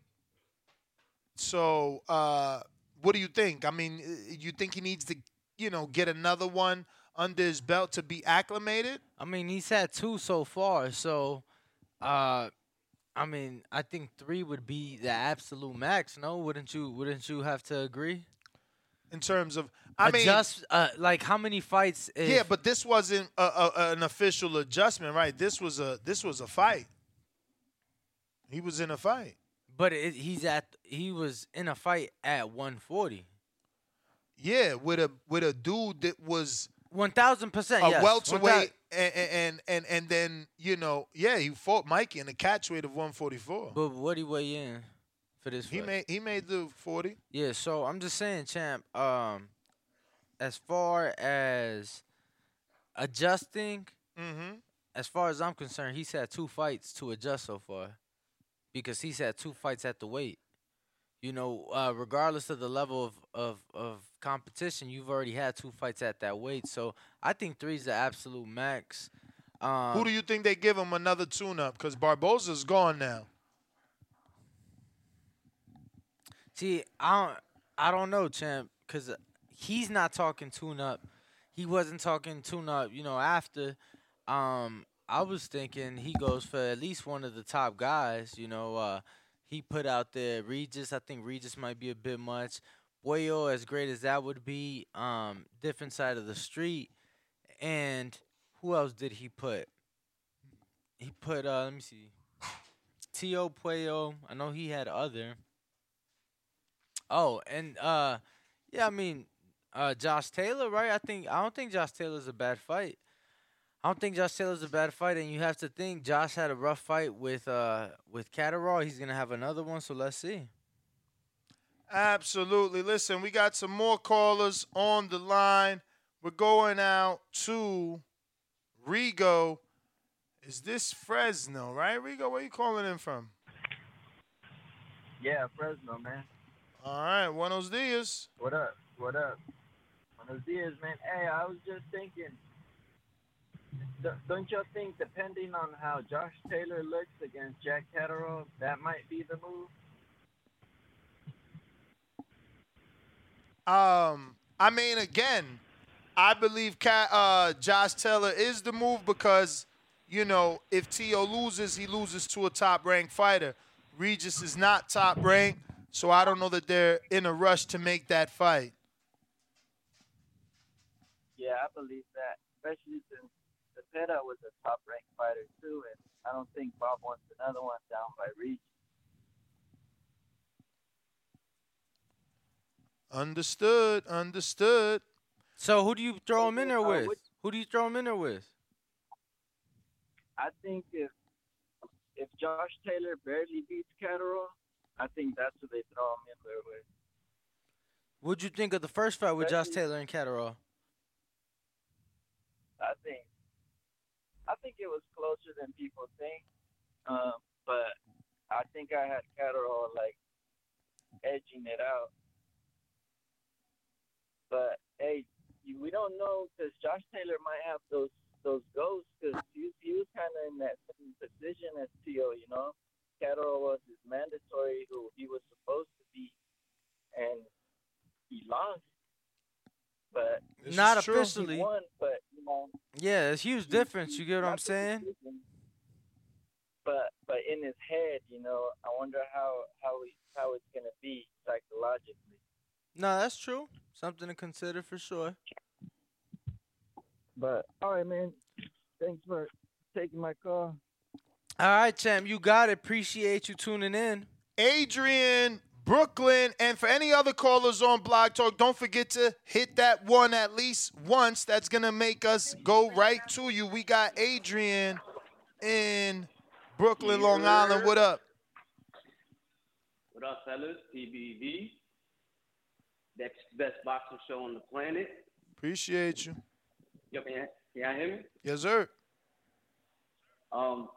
So, uh, what do you think? I mean, you think he needs to, you know, get another one under his belt to be acclimated? I mean, he's had two so far, so uh I mean, I think three would be the absolute max. No, wouldn't you? Wouldn't you have to agree? In terms of, I mean, Adjust, uh, like how many fights? Yeah, but this wasn't a, a, an official adjustment, right? This was a this was a fight. He was in a fight. But it, he's at he was in a fight at 140. Yeah, with a with a dude that was One thousand percent. a yes. welterweight, and, and and and then you know, yeah, he fought Mikey in a catch weight of 144. But what he weigh in for this? He fight? made he made the 40. Yeah, so I'm just saying, champ. Um, as far as adjusting, Mm-hmm. as far as I'm concerned, he's had two fights to adjust so far, because he's had two fights at the weight. You know, uh, regardless of the level of, of, of competition, you've already had two fights at that weight. So I think three's the absolute max. Um, Who do you think they give him another tune-up? Because Barboza's gone now. See, I don't, I don't know, champ, because he's not talking tune up. He wasn't talking tune up, you know. After, um, I was thinking he goes for at least one of the top guys. You know, uh, he put out there Regis. I think Regis might be a bit much. Boyo, as great as that would be, um, different side of the street. And who else did he put? He put, uh, let me see, Tio Puello. I know he had other. Oh, and uh, yeah, I mean, uh, Josh Taylor, right? I think I don't think Josh Taylor's a bad fight. I don't think Josh Taylor's a bad fight, and you have to think Josh had a rough fight with uh with Catterall. He's gonna have another one, so let's see. Absolutely. Listen, we got some more callers on the line. We're going out to Rigo. Is this Fresno, right? Rigo, where you calling in from? Yeah, Fresno, man. All right, buenos dias. What up? What up? Buenos dias, man. Hey, I was just thinking. Don't you think, depending on how Josh Taylor looks against Jack Catterall, that might be the move? Um, I mean, again, I believe Ca uh, Josh Taylor is the move because, you know, if T.O. loses, he loses to a top ranked fighter. Regis is not top ranked, so I don't know that they're in a rush to make that fight. Yeah, I believe that, especially since was a top-ranked fighter too, and I don't think Bob wants another one down by Regis. Understood. Understood. So who do you throw him in there with? Who do you throw him in there with? I think if if Josh Taylor barely beats Catterall, I think that's who they throw him in there with. What'd you think of the first fight with Josh Taylor and Catterall? I think I think it was closer than people think, um, but I think I had Catterall like edging it out. But hey, we don't know because Josh Taylor might have those those ghosts because he, he was kind of in that same position as Tio, you know. Catterall was his mandatory who he was supposed to be, and he lost. But Not It's he officially. won, but you know, Yeah, it's huge difference. You get what I'm saying? but but in his head, you know, I wonder how how he how it's gonna be psychologically. No, that's true. Something to consider for sure. But all right, man. Thanks for taking my call. All right, champ, you got it. Appreciate you tuning in. Adrian, Brooklyn, and for any other callers on Blog Talk, don't forget to hit that one at least once. That's gonna make us go right to you. We got Adrian in Brooklyn, Long Island. What up? What up, fellas? TBV, the best boxing show on the planet. Appreciate you. Yo, can you, can y'all hear me? Yes, sir. Um,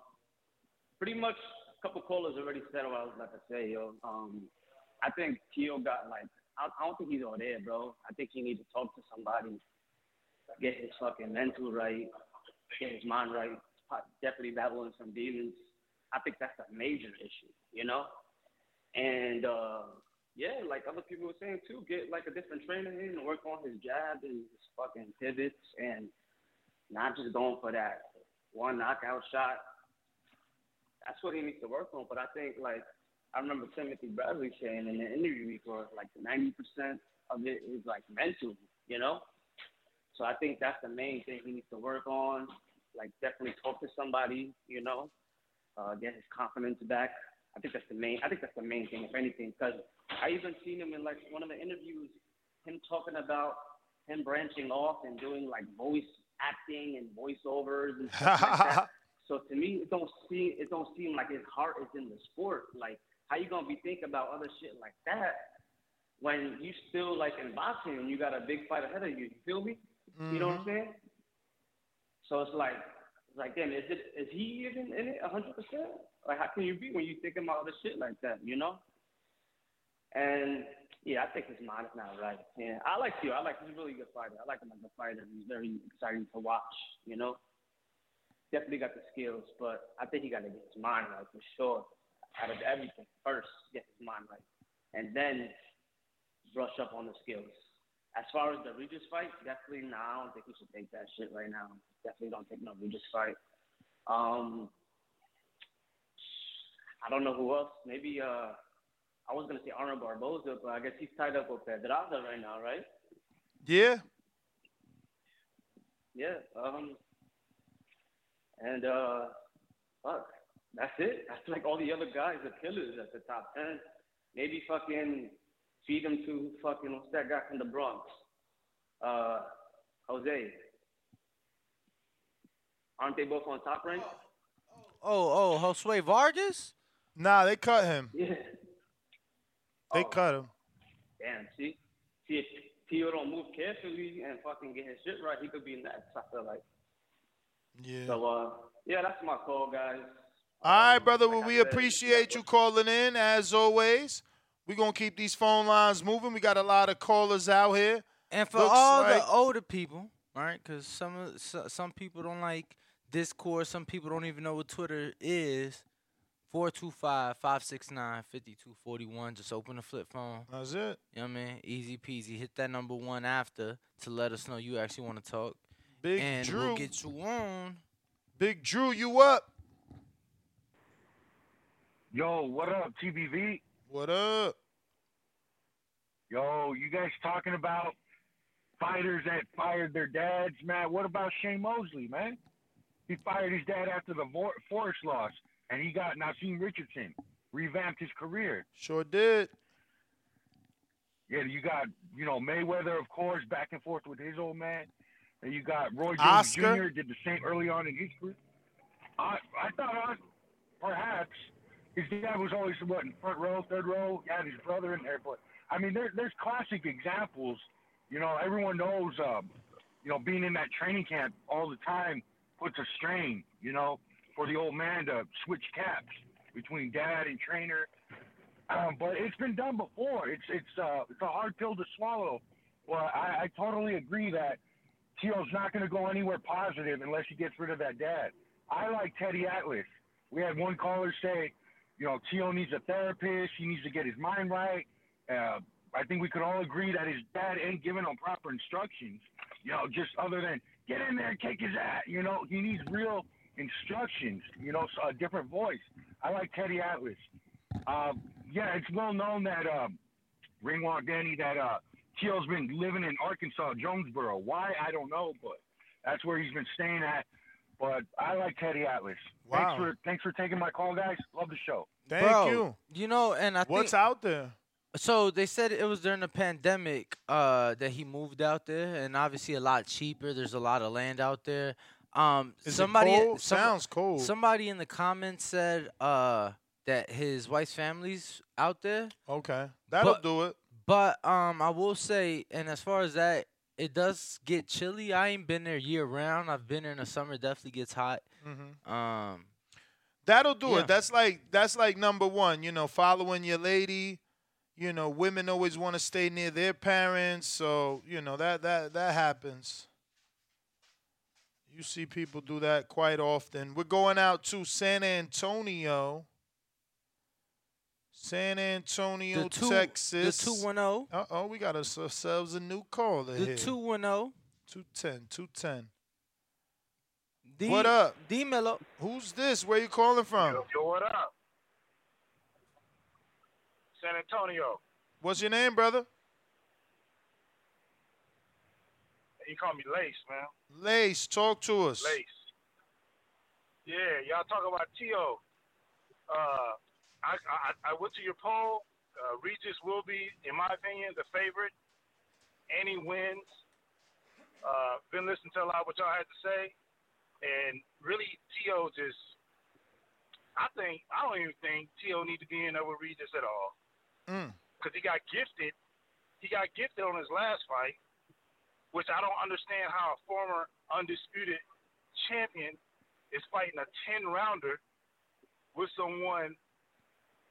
pretty much a couple callers already said what I was about to say, yo. Um, I think Tio got like, I, I don't think he's all there, bro. I think he needs to talk to somebody, get his fucking mental right, get his mind right. Definitely battling some demons. I think that's a major issue, you know. And uh, yeah, like other people were saying too, get like a different trainer in and work on his jab and his fucking pivots and not just going for that one knockout shot. That's what he needs to work on. But I think like I remember Timothy Bradley saying in the interview before, like ninety percent of it is like mental, you know. So I think that's the main thing he needs to work on. Like definitely talk to somebody, you know, uh, get his confidence back. I think that's the main. I think that's the main thing, if anything, because I even seen him in like one of the interviews, him talking about him branching off and doing like voice acting and voiceovers and stuff like that. So to me, it don't seem it don't seem like his heart is in the sport. Like how you gonna be thinking about other shit like that when you still like in boxing and you got a big fight ahead of you? You feel me? You know what I'm mm-hmm. saying? So it's like, it's like, damn, is it is he even in it hundred percent? Like, how can you be when you thinking about other shit like that? You know? And yeah, I think his mind is not right. Yeah, I like you. I like he's a really good fighter. I like him as a fighter. He's very exciting to watch. You know? Definitely got the skills, but I think he got to get his mind right for sure. Out of everything, first get his mind right, and then brush up on the skills. As far as the Regis fight, definitely nah, I don't think he should take that shit right now. Definitely don't take no Regis fight. Um, I don't know who else. Maybe uh, I was gonna say Arnold Barboza, but I guess he's tied up with Pedraza right now, right? Yeah. Yeah. Um. And uh, fuck, that's it. That's like all the other guys are killers at the top ten. Maybe fucking feed them to fucking what's that guy from the Bronx? Uh, Jose. Aren't they both on top rank? Oh, oh, Josue Vargas? Nah, they cut him. Yeah. They cut him. Damn, see? See, if Tio don't move carefully and fucking get his shit right, he could be next, I feel like. Yeah. So, uh, yeah, that's my call, guys. All right, brother. Well, we appreciate you calling in as always. We're gonna keep these phone lines moving. We got a lot of callers out here. And for Looks all like- the older people, right? Because some of so- some people don't like Discord. Some people don't even know what Twitter is. 425-569-5241. Just open the flip phone. That's it. You know what I mean? Easy peasy. Hit that number one after to let us know you actually want to talk. Big and Drew. we'll get you on. Big Drew, you up? Yo, what up, TBV? What up? Yo, you guys talking about fighters that fired their dads, man? What about Shane Mosley, man? He fired his dad after the Vor- Forrest loss, and he got Naazim Richardson, revamped his career. Sure did. Yeah, you got, you know, Mayweather, of course, back and forth with his old man. And you got Roy Jones Oscar? Jr. did the same early on in his career. I, I thought uh, perhaps his dad was always what in front row, third row. Had his brother in there, but I mean, there, there's classic examples. You know, everyone knows. Um, you know, being in that training camp all the time puts a strain. You know, for the old man to switch caps between dad and trainer. Um, but it's been done before. It's it's uh, it's a hard pill to swallow Well, I, I totally agree that Teal's not going to go anywhere positive unless he gets rid of that dad. I like Teddy Atlas. We had one caller say, you know, Teal needs a therapist. He needs to get his mind right. Uh, I think we could all agree that his dad ain't giving him proper instructions. You know, just other than get in there and kick his ass. You know, he needs real instructions. You know, so a different voice. I like Teddy Atlas. Uh, yeah, it's well known that uh, Ringwalk Danny that uh, Teal's been living in Arkansas, Jonesboro. Why I don't know, but that's where he's been staying at. But I like Teddy Atlas. Wow. Thanks for thanks for taking my call, guys. Love the show. Thank Bro, you. You know, and I think What's think, out there? So they said it was during the pandemic uh, that he moved out there, and obviously a lot cheaper. There's a lot of land out there. Um, Is it somebody cold? some- Sounds cold. Somebody in the comments said uh, that his wife's family's out there. Okay, that'll But- do it. But um, I will say, and as far as that, it does get chilly. I ain't been there year round. I've been there in the summer. Definitely gets hot. Mhm. Um, That'll do Yeah. it. That's like that's like number one. You know, following your lady. You know, women always want to stay near their parents, so you know that that that happens. You see people do that quite often. We're going out to San Antonio. San Antonio, The two- Texas. the 210. Uh oh, we got ourselves a new caller the here. two one zero. 210, 210. D- what up? D Mello. Who's this? Where you calling from? Yo, what up? San Antonio. What's your name, brother? You call me Lace, man. Lace, talk to us. Lace. Yeah, y'all talk about T.O. Uh, I, I I went to your poll. Uh, Regis will be, in my opinion, the favorite. Any wins. Uh, been listening to a lot of what y'all had to say. And really, T.O. just, I think, I don't even think T.O. need to be in there with Regis at all. Mm. because he got gifted. He got gifted on his last fight, which I don't understand how a former undisputed champion is fighting a 10 rounder with someone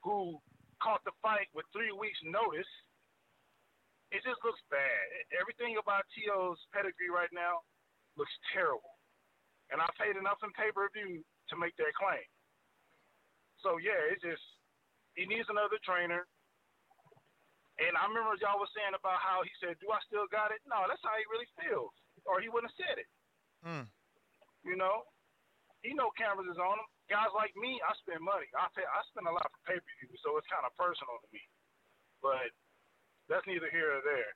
who caught the fight with three weeks' notice. It just looks bad. Everything about T.O.'s pedigree right now looks terrible. And I paid enough in pay per view to make that claim. So, yeah, it just, he needs another trainer. And I remember y'all was saying about how he said, "Do I still got it?" No, that's how he really feels, or he wouldn't have said it. Mm. You know, he know cameras is on him. Guys like me, I spend money. I pay. I spend a lot for pay per view, so it's kind of personal to me. But that's neither here or there.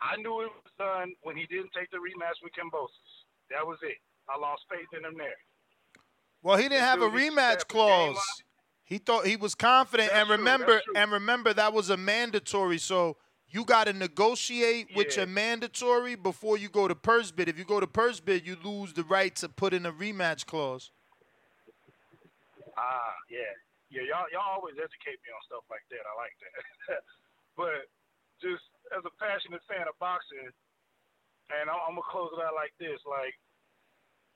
I knew it was done when he didn't take the rematch with Kambosos. That was it. I lost faith in him there. Well, he didn't have a rematch stepped the game clause. He thought he was confident, and That's true, remember, true. and remember that was a mandatory. So you got to negotiate with Yeah. your mandatory before you go to purse bid. If you go to purse bid, you lose the right to put in a rematch clause. Ah, yeah, yeah. Y'all, y'all always educate me on stuff like that. I like that. but just as a passionate fan of boxing, and I'm, I'm gonna close it out like this: like,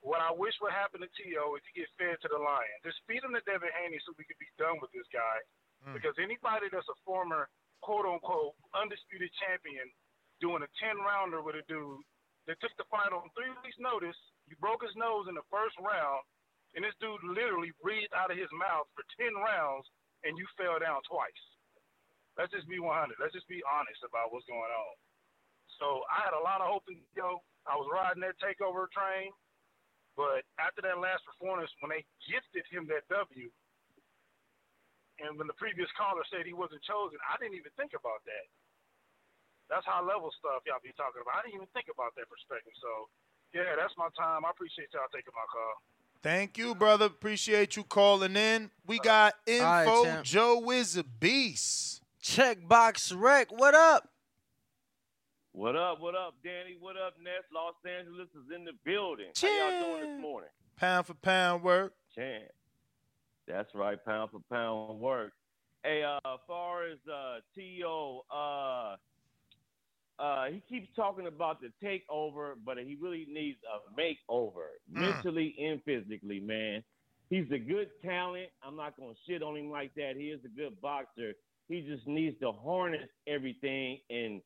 what I wish would happen to T.O. is he get fed to the lion. Just feed him to Devin Haney so we can be done with this guy. Mm. Because anybody that's a former quote unquote undisputed champion doing a ten rounder with a dude that took the fight on three weeks' notice, you broke his nose in the first round, and this dude literally breathed out of his mouth for ten rounds, and you fell down twice. Let's just be 100. Let's just be honest about what's going on. So I had a lot of hope in Yo. I was riding that takeover train, but after that last performance, when they gifted him that W, and when the previous caller said he wasn't chosen, I didn't even think about that. That's high level stuff y'all be talking about. I didn't even think about that perspective. So, yeah, that's my time. I appreciate y'all taking my call. Thank you, brother. Appreciate you calling in. We got info. champ. Joe is a beast. Checkbox Rec. What up? What up? What up, Danny? What up, Ness? Los Angeles is in the building. How y'all doing this morning? Pound for pound work. Champ. That's right, pound for pound work. Hey, uh, as far as uh, T.O., uh, uh, he keeps talking about the takeover, but he really needs a makeover, Mm. mentally and physically, man. He's a good talent. I'm not going to shit on him like that. He is a good boxer. He just needs to harness everything and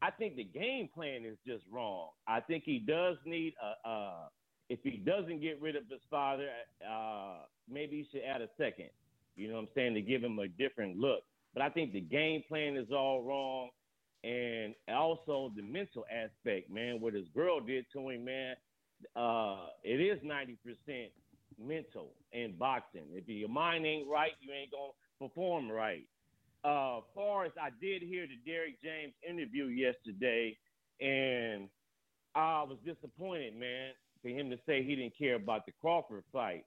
I think the game plan is just wrong. I think he does need a. Uh, if he doesn't get rid of his father, uh, maybe he should add a second. You know what I'm saying to give him a different look. But I think the game plan is all wrong, and also the mental aspect, man. What his girl did to him, man. Uh, it is 90% mental in boxing. If your mind ain't right, you ain't gonna perform right. Uh, far as I did hear the Derrick James interview yesterday, and I was disappointed, man, for him to say he didn't care about the Crawford fight.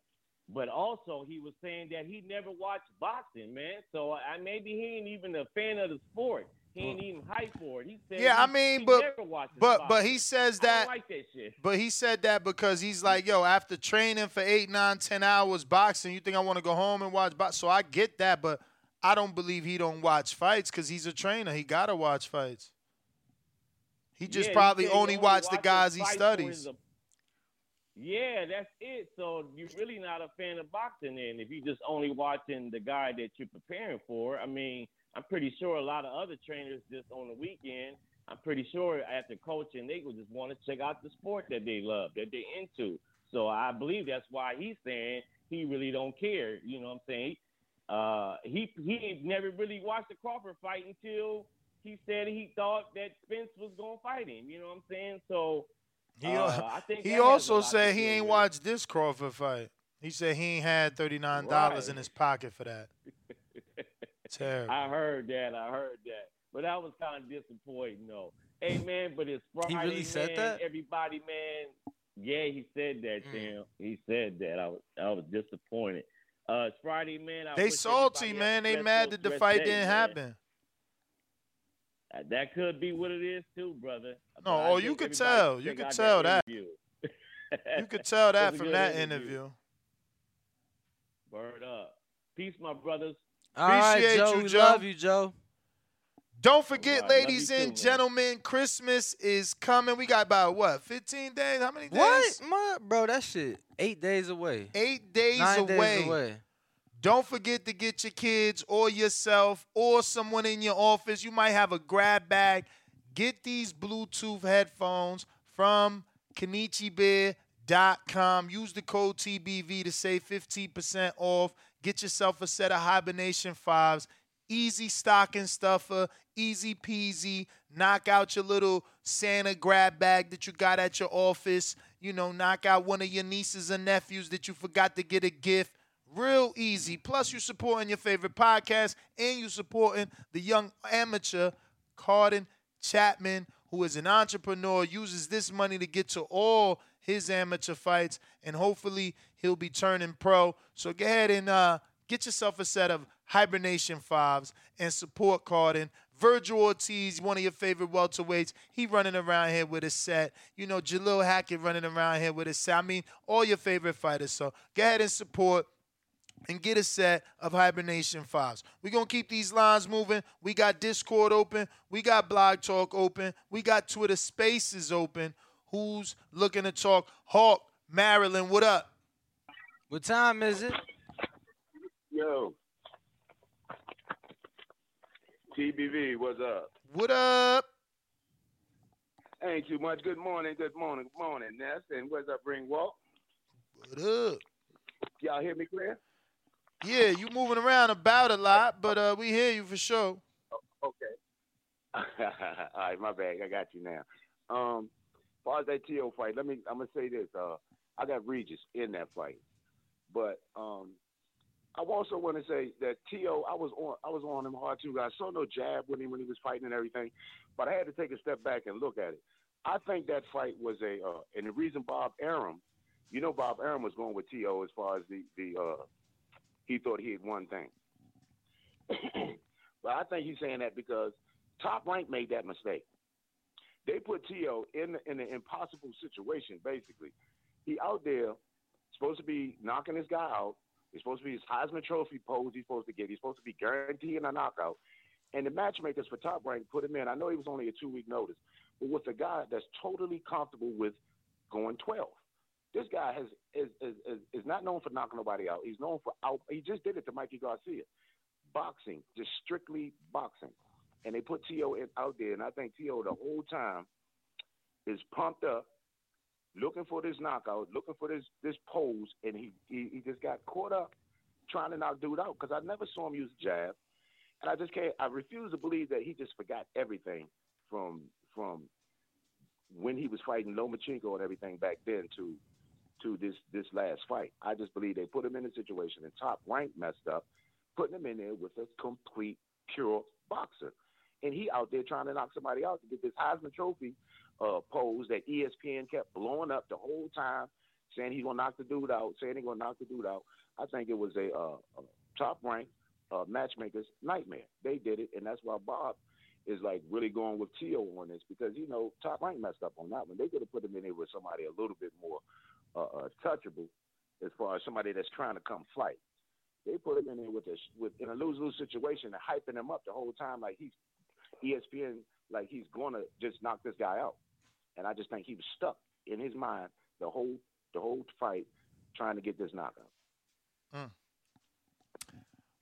But also, he was saying that he never watched boxing, man. So I maybe he ain't even a fan of the sport. He ain't even hype for it. He said, Yeah, I mean, he but never watches but but he says that. like that shit. But he said that because he's like, yo, after training for eight, nine, ten hours boxing, you think I want to go home and watch box? So I get that, but I don't believe he don't watch fights because he's a trainer. He gotta watch fights. He just Yeah, probably he only watch the guys he studies. Yeah, that's it. So you're really not a fan of boxing then if you're just only watching the guy that you're preparing for. I mean, I'm pretty sure a lot of other trainers just on the weekend, I'm pretty sure after coaching, they would just want to check out the sport that they love, that they're into. So I believe that's why he's saying he really don't care. You know what I'm saying? Uh, he he never really watched the Crawford fight until he said he thought that Spence was gonna fight him. You know what I'm saying? So He, uh, I think he that has a also said he ain't watched this Crawford fight. He said he ain't had thirty nine dollars in his pocket for that. Terrible. I heard that. I heard that. But that was kind of disappointing, though. Hey man, but it's Friday. He really said man. that? Everybody, man. Yeah, he said that, Mm. Tim. He said that. I was, I was disappointed. Uh, it's Friday, man. I They salty, man. They mad that the fight day, didn't man. happen. Uh, that could be what it is too, brother. No, But oh, you could tell. You could tell that. interview. You could tell that from that interview. Word up. Peace, my brothers. All right, Appreciate Joe. you, we Joe. love you, Joe. Don't forget, All right, love ladies you too, and man. gentlemen, Christmas is coming. We got about what, 15 days? How many days? What, my, bro? That shit. Eight days away. Eight days Nine away. days away. Don't forget to get your kids or yourself or someone in your office. You might have a grab bag. Get these Bluetooth headphones from KenichiBear.com. Use the code TBV to save 15% off. Get yourself a set of Hibernation 5s. Easy stocking stuffer, easy peasy. Knock out your little Santa grab bag that you got at your office. You know, knock out one of your nieces and nephews that you forgot to get a gift. Real easy. Plus, you're supporting your favorite podcast and you're supporting the young amateur Carden Chapman, who is an entrepreneur, uses this money to get to all his amateur fights, and hopefully he'll be turning pro. So go ahead and uh, get yourself a set of Hibernation Fives and support Carden. Vergil Ortiz, one of your favorite welterweights, he running around here with a set. You know, Jalil Hackett running around here with a set. I mean, all your favorite fighters. So go ahead and support and get a set of Hibernation Fives. We're going to keep these lines moving. We got Discord open. We got Blog Talk open. We got Twitter Spaces open. Who's looking to talk? Hawk, Maryland, what up? What time is it? Yo. TBV, what's up? What up? Ain't too much. Good morning, good morning, good morning, Ness. And what's up, Ring Walk? What up? Y'all hear me clear? Yeah, you moving around about a lot, but uh, we hear you for sure. Okay. All right, my bad. I got you now. Um, as far as that TO fight, let me. I'm gonna say this. Uh, I got Regis in that fight, but um, I also want to say that To, I was on. I was on him hard too. I saw no jab with him when he was fighting and everything, but I had to take a step back and look at it. I think that fight was a, uh, and the reason Bob Arum, you know, Bob Arum was going with To as far as the the uh, he thought he had won thing. but I think he's saying that because Top Rank made that mistake. They put T.O. in in an impossible situation. Basically, he out there supposed to be knocking this guy out. He's supposed to be his Heisman Trophy pose. He's supposed to get. He's supposed to be guaranteeing a knockout. And the matchmakers for Top Rank put him in. I know he was only a two week notice, but with a guy that's totally comfortable with going twelve. This guy has is, is is is not known for knocking nobody out. He's known for out. He just did it to Mikey Garcia. Boxing, just strictly boxing. and they put T.O. out there, and I think T.O. the whole time is pumped up, looking for this knockout, looking for this this pose, and he he, he just got caught up trying to knock dude out because I never saw him use a jab, and I just can't. I refuse to believe that he just forgot everything from from when he was fighting Lomachenko and everything back then to to this this last fight. I just believe they put him in a situation and top rank messed up, putting him in there with a complete pure boxer. And he out there trying to knock somebody out to get this Heisman Trophy uh, pose that ESPN kept blowing up the whole time, saying he's gonna knock the dude out, saying he's gonna knock the dude out. I think it was a, uh, a top ranked uh, matchmaker's nightmare. They did it, and that's why Bob is like really going with Tio on this because you know top rank messed up on that one. They could have put him in there with somebody a little bit more uh, uh, touchable as far as somebody that's trying to come fight. They put him in there with with in a lose lose situation and hyping him up the whole time like he's ESPN like he's gonna just knock this guy out. And I just think he was stuck in his mind the whole the whole fight trying to get this knockout. Mm.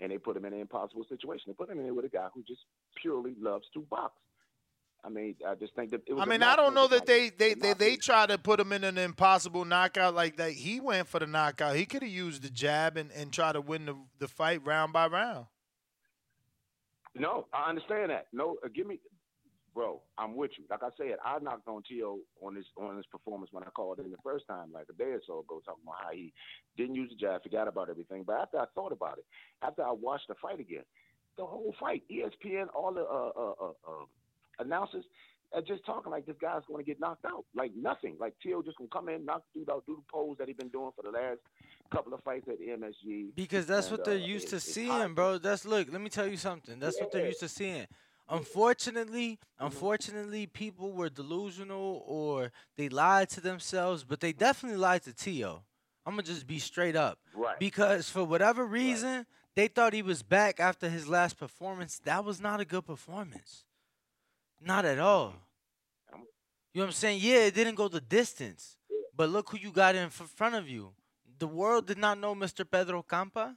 And they put him in an impossible situation. They put him in there with a guy who just purely loves to box. I mean, I just think that it was I mean, I don't know that they they, they they try to put him in an impossible knockout like that. He went for the knockout. He could have used the jab and, and try to win the, the fight round by round. No, I understand that. No, uh, give me, bro. I'm with you. Like I said, I knocked on T.O. on this on his performance when I called in the first time, like a day or so ago, talking about how he didn't use the jab, forgot about everything. But after I thought about it, after I watched the fight again, the whole fight, ESPN, all the uh, uh, uh, uh, announcers are just talking like this guy's going to get knocked out, like nothing. Like T.O. just gonna come in, knock the dude out, do the pose that he's been doing for the last couple of fights at the MSG. Because that's And, what they're uh, used to seeing, bro. That's look. Let me tell you something. That's what they're used to seeing. Unfortunately, unfortunately, people were delusional or they lied to themselves, but they definitely lied to Tio. I'm gonna just be straight up. Right. Because for whatever reason, they thought he was back after his last performance. That was not a good performance. Not at all. You know what I'm saying? Yeah, it didn't go the distance. But look who you got in front of you. The world did not know Mr. Pedro Campa.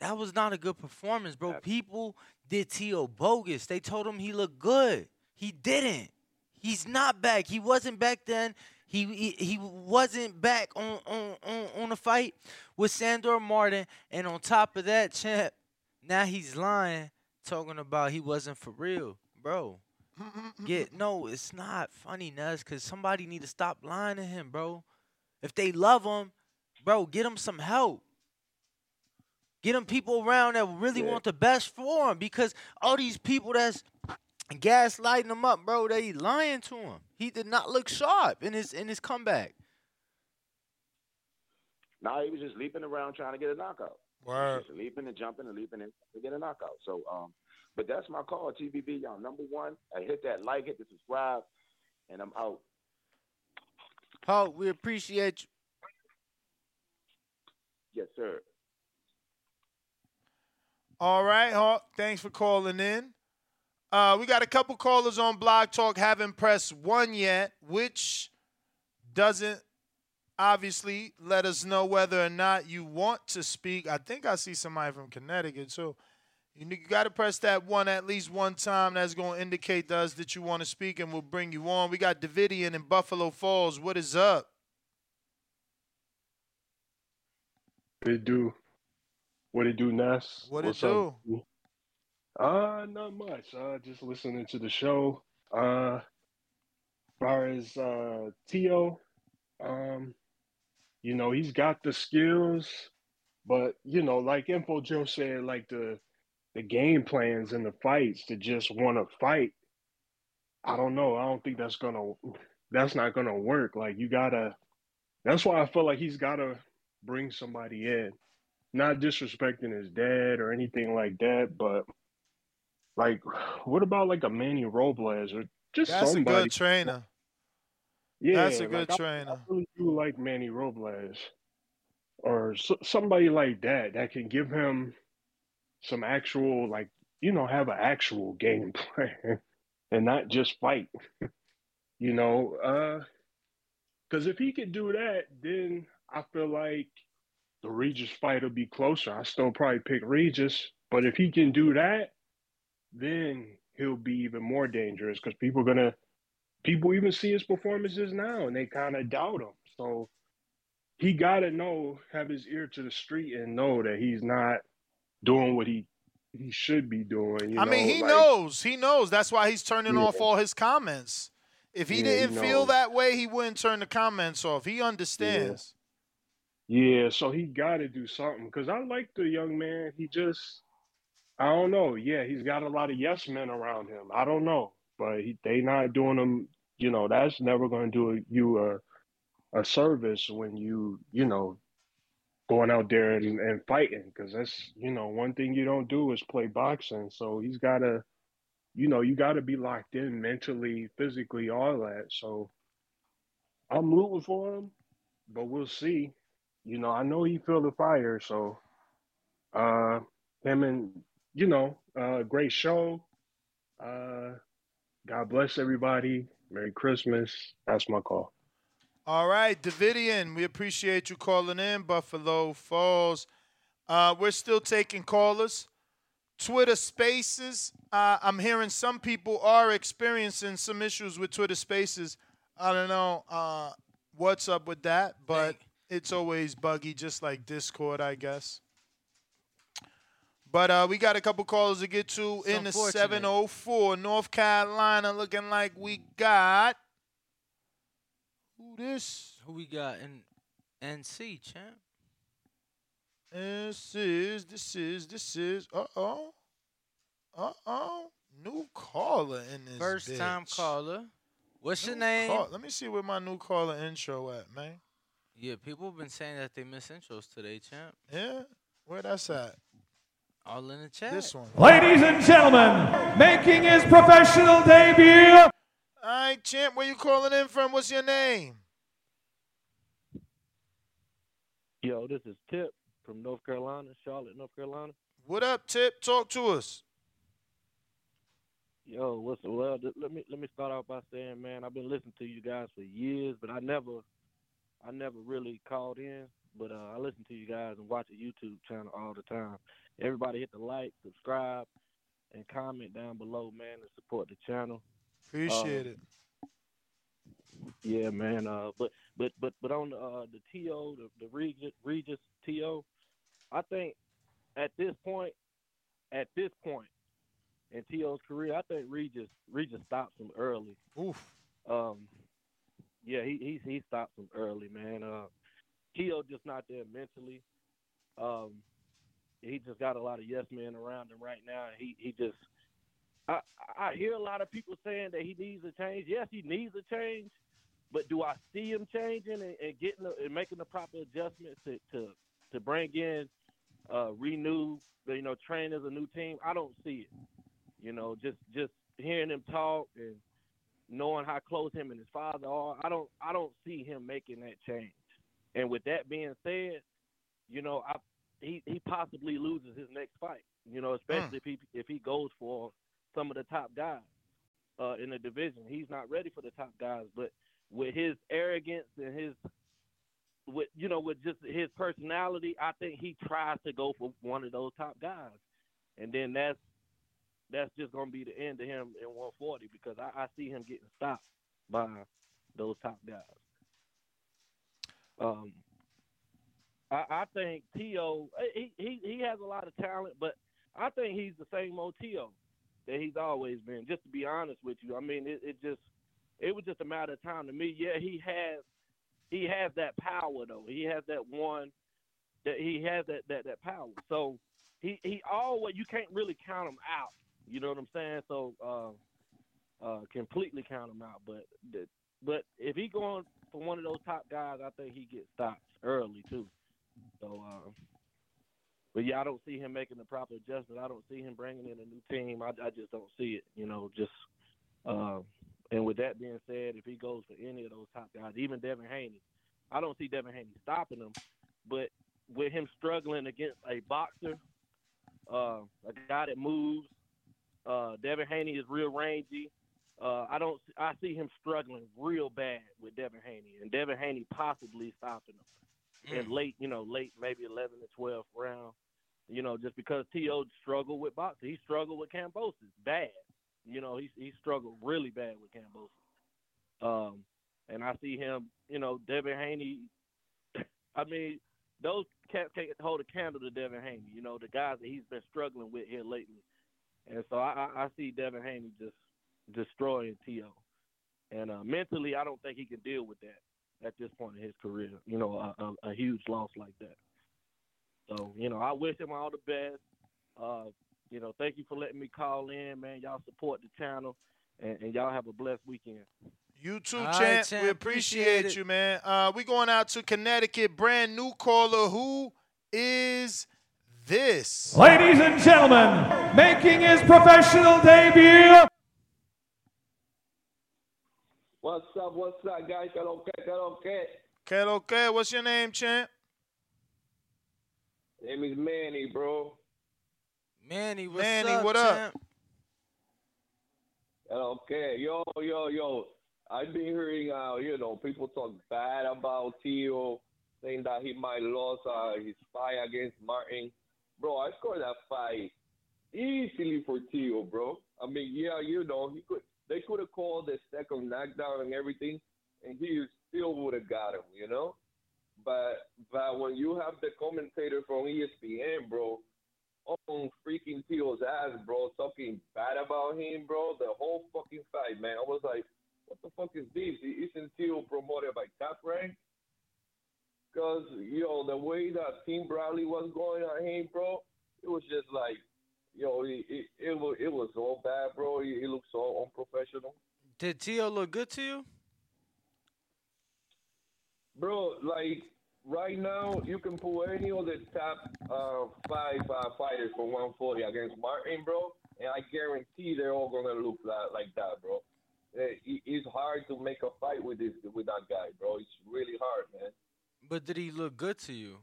That was not a good performance, bro. People did T.O. bogus. They told him he looked good. He didn't. He's not back. He wasn't back then. He he, he wasn't back on, on, on, on the fight with Sandor Martin. And on top of that, champ, now he's lying, talking about he wasn't for real. Bro. Get no, it's not funny, Nuz, cause somebody need to stop lying to him, bro. If they love him, bro, get him some help. Get them people around that really want the best for him, because all these people that's gaslighting him up, bro, they lying to him. He did not look sharp in his in his comeback. Now he was just leaping around trying to get a knockout. Word. Just leaping and jumping and leaping and to get a knockout. So, um, but that's my call, TBV. Y'all number one. I hit that like, hit the subscribe, and I'm out. Hulk, we appreciate you. Yes, sir. All right, Hawk. Thanks for calling in. Uh, we got a couple callers on Blog Talk. Haven't pressed one yet, which doesn't obviously let us know whether or not you want to speak. I think I see somebody from Connecticut, so you got to press that one at least one time. That's going to indicate to us that you want to speak, and we'll bring you on. We got Davidian in Buffalo Falls. What is up? They do? What it do, Ness? What it What's up? Uh, not much. Uh, just listening to the show. Uh, as far as uh Tio, um, you know he's got the skills, but you know, like Info Joe said, like the the game plans and the fights to just want to fight. I don't know. I don't think that's gonna that's not gonna work. Like you gotta. That's why I feel like he's gotta bring somebody in, not disrespecting his dad or anything like that, but like, what about like a Manny Robles or just That's somebody? a good trainer. Yeah, That's a good like, trainer. I, really do like Manny Robles or s- somebody like that that can give him some actual, like, you know, have an actual game plan and not just fight. you know, uh, because if he could do that, then I feel like the Regis fight will be closer. I still probably pick Regis, but if he can do that, then he'll be even more dangerous because people are gonna people even see his performances now and they kind of doubt him. So he gotta know, have his ear to the street and know that he's not doing what he he should be doing. You I mean, he like- knows. He knows. That's why he's turning Yeah. off all his comments. If he Yeah, didn't feel that way, he wouldn't turn the comments off. He understands. Yeah, so he got to do something because I like the young man. He just, I don't know. Yeah, he's got a lot of yes men around him. I don't know, but he, they not doing him. You know, that's never going to do you a a service when you you know going out there and, and fighting because that's you know one thing you don't do is play boxing. So he's got to, you know, you got to be locked in mentally, physically, all that. So I'm rooting for him, but we'll see. You know, I know he feel the fire, so uh him and you know, uh great show. Uh God bless everybody. Merry Christmas. That's my call. All right, Davidian, we appreciate you calling in, Buffalo Falls. Uh, we're still taking callers. Twitter Spaces. Uh, I'm hearing some people are experiencing some issues with Twitter Spaces. I don't know uh, what's up with that, but it's always buggy, just like Discord, I guess. But uh, we got a couple callers to get to in the 704 North Carolina. Looking like we got who this? Who we got in NC, champ? This is, this is, this is, uh oh. Uh oh. New caller in this. First time caller. What's your name? call- Let me see where my new caller intro at, man. Yeah, people have been saying that they miss intros today, champ. Yeah? Where that's at? All in the chat. This one. Ladies and gentlemen, making his professional debut. All right, champ, where you calling in from? What's your name? Yo, this is Tip from North Carolina, Charlotte, North Carolina. What up, Tip? Talk to us. Yo, what's well? Let me let me start off by saying, man, I've been listening to you guys for years, but I never, I never really called in. But uh, I listen to you guys and watch the YouTube channel all the time. Everybody hit the like, subscribe, and comment down below, man, and support the channel. Appreciate Um, it. Yeah, man. Uh, but but but but on the uh, the to the the Regis Regis to, I think at this point, at this point in To's career, I think Regis Regis stops him early. Oof. Um, yeah, he he he stops him early, man. Uh, Tio just not there mentally. Um, he just got a lot of yes men around him right now. He he just I I hear a lot of people saying that he needs a change. Yes, he needs a change, but do I see him changing and, and getting the, and making the proper adjustments to to to bring in uh renew you know train as a new team? I don't see it. You know, just just hearing him talk and knowing how close him and his father are, I don't I don't see him making that change. And with that being said, you know, I he he possibly loses his next fight. You know, especially if he if he goes for some of the top guys uh, in the division. He's not ready for the top guys, but with his arrogance and his with you know with just his personality, I think he tries to go for one of those top guys, and then that's that's just gonna be the end of him in 140 because I, I see him getting stopped by those top guys. Um, I, I think T.O. He, he he has a lot of talent, but I think he's the same old T.O. that he's always been. Just to be honest with you, I mean, it, it just it was just a matter of time to me. Yeah, he has he has that power though. He has that one that he has that that that power. So he he always you can't really count him out. You know what I'm saying? So uh, uh, completely count him out. But but if he going for one of those top guys, I think he gets stopped early too. So, uh, but yeah, I don't see him making the proper adjustment. I don't see him bringing in a new team. I, I just don't see it. You know, just uh, and with that being said, if he goes for any of those top guys, even Devin Haney, I don't see Devin Haney stopping him. But with him struggling against a boxer, uh, a guy that moves, uh, Devin Haney is real rangy. Uh, I don't. I see him struggling real bad with Devin Haney, and Devin Haney possibly stopping him in late, you know, late maybe 11 to 12 round. You know, just because T.O. struggled with boxing, he struggled with Kambosos bad. You know, he he struggled really bad with Kambosos. Um, and I see him, you know, Devin Haney. I mean, those cats can't hold a candle to Devin Haney. You know, the guys that he's been struggling with here lately. And so I, I I see Devin Haney just destroying T.O. And uh, mentally, I don't think he can deal with that at this point in his career. You know, a, a, a huge loss like that. So, you know, I wish him all the best. Uh, you know, thank you for letting me call in, man. Y'all support the channel, and, and y'all have a blessed weekend. You too, All right, champ. champ. We Appreciate appreciate you, man. Uh, we going out to Connecticut. Brand new caller. Who is this? Ladies and gentlemen, making his professional debut. What's up, what's up, guys? Que lo que, que lo que? Que lo que? What's your name, champ? Name is Manny, bro. Manny, what's Manny, up, what up? champ? Okay, yo, yo, yo. I've been hearing, uh, you know, people talk bad about Tio, saying that he might lose uh, his fight against Martin. Bro, I scored that fight easily for Tio, bro. I mean, yeah, you know, he could. They could have called the second knockdown and everything, and he still would have got him, you know. But but when you have the commentator from ESPN, bro, on freaking Tio's ass, bro, talking bad about him, bro, the whole fucking fight, man. I was like, what the fuck is this? Isn't Tio promoted by Top Rank? Because, yo, the way that Tim Bradley was going on him, bro, it was just like, yo, it, it, it, was, it was so bad, bro. It, it looked so unprofessional. Did Tio look good to you? Bro, like right now, you can pull any of the top uh, five uh, fighters for 140 against Martin, bro, and I guarantee they're all gonna look like, like that, bro. Eh, it- It's hard to make a fight with this with that guy, bro. It's really hard, man. But did he look good to you?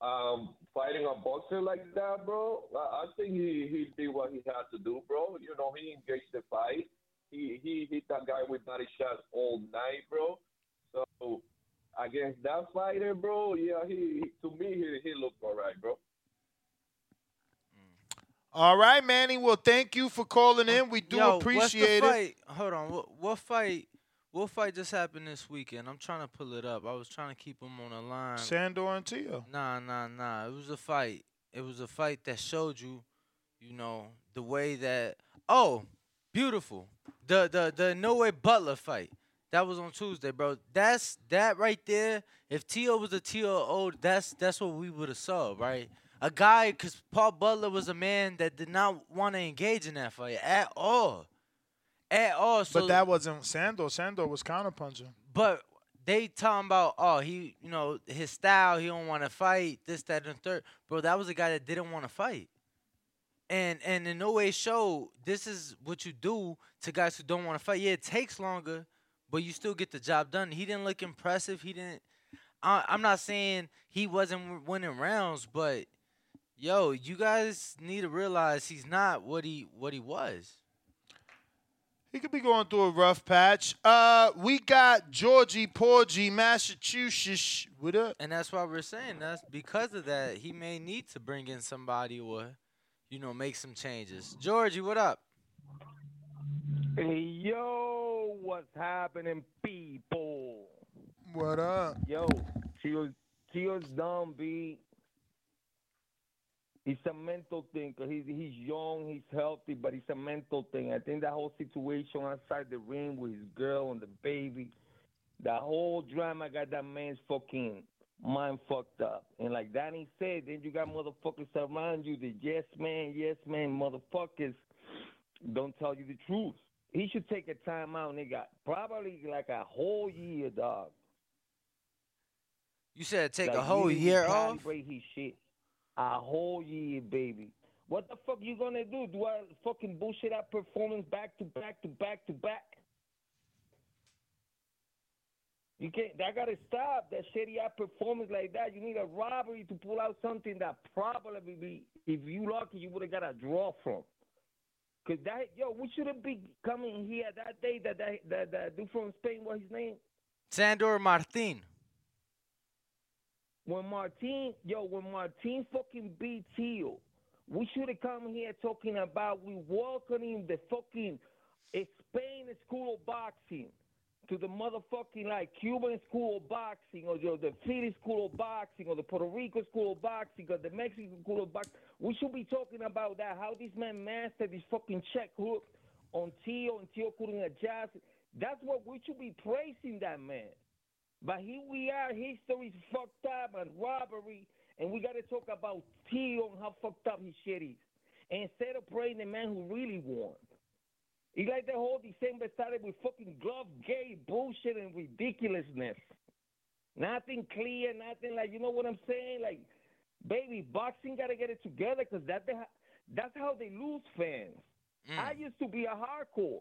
Um, fighting a boxer like that, bro. I, I think he he did what he had to do, bro. You know, he engaged the fight. He he hit that guy with body shots all night, bro. So against that fighter, bro, yeah, he, he to me he he looked all right, bro. All right, Manny. Well, thank you for calling in. We do Yo, appreciate what's the it. fight? Hold on. What, what fight? What fight just happened this weekend? I'm trying to pull it up. I was trying to keep him on the line. Sandor and Tio. Nah, nah, nah. It was a fight. It was a fight that showed you, you know, the way that. Oh, beautiful. The the the Naoya Butler fight. That was on Tuesday, bro. That's that right there. If T.O. was a T.O., that's that's what we would have saw, right? A guy, because Paul Butler was a man that did not want to engage in that fight at all, at oh, all. So but that wasn't Sandor. Sandor was counterpunching. but they talking about oh he you know his style he don't want to fight this that and the third bro that was a guy that didn't want to fight and and Inoue show this is what you do to guys who don't want to fight yeah it takes longer but you still get the job done he didn't look impressive he didn't I, I'm not saying he wasn't winning rounds but yo you guys need to realize he's not what he what he was He could be going through a rough patch. Uh, we got Georgie Porgy, Massachusetts. What up? And that's why we're saying that's because of that he may need to bring in somebody or, you know, make some changes. Georgie, what up? Hey, yo, what's happening, people? What up? Yo, Tio's, Tio's dumb, B. It's a mental thing, because he's, he's young, he's healthy, but it's a mental thing. I think that whole situation outside the ring with his girl and the baby, that whole drama got that man's fucking mind fucked up. And like Danny said, then you got motherfuckers around you, the yes man, yes man motherfuckers don't tell you the truth. He should take a time out, nigga. Probably like a whole year, dog. You said take Like, a whole year off? recalibrate his shit. A whole year, baby. What the fuck you gonna do? Do I fucking bullshit out performance back to back to back to back? You can't. That gotta stop. That shitty out performance like that. You need a robbery to pull out something that probably be, if you lucky, you would have got a draw from. Cause that yo, we shouldn't be coming here that day. That that that, that dude from Spain, what his name? Sandor Martin. When Martin, yo, when Martin fucking beat Tio, we should have come here talking about we welcoming the fucking Spain school of boxing to the motherfucking like Cuban school of boxing or the, the Philly school of boxing or the Puerto Rico school of boxing or the Mexican school of boxing. We should be talking about that. How this man mastered this fucking check hook on Tio and Tio couldn't adjust. That's what we should be praising that man. But here we are, history's fucked up and robbery, and we got to talk about Tio and how fucked up his shit is. Instead of praying the man who really won. It's like the whole December started with fucking glove gay bullshit and ridiculousness. Nothing clear, nothing like, you know what I'm saying? Like, baby, boxing got to get it together because that, that's how they lose fans. Mm. I used to be a hardcore.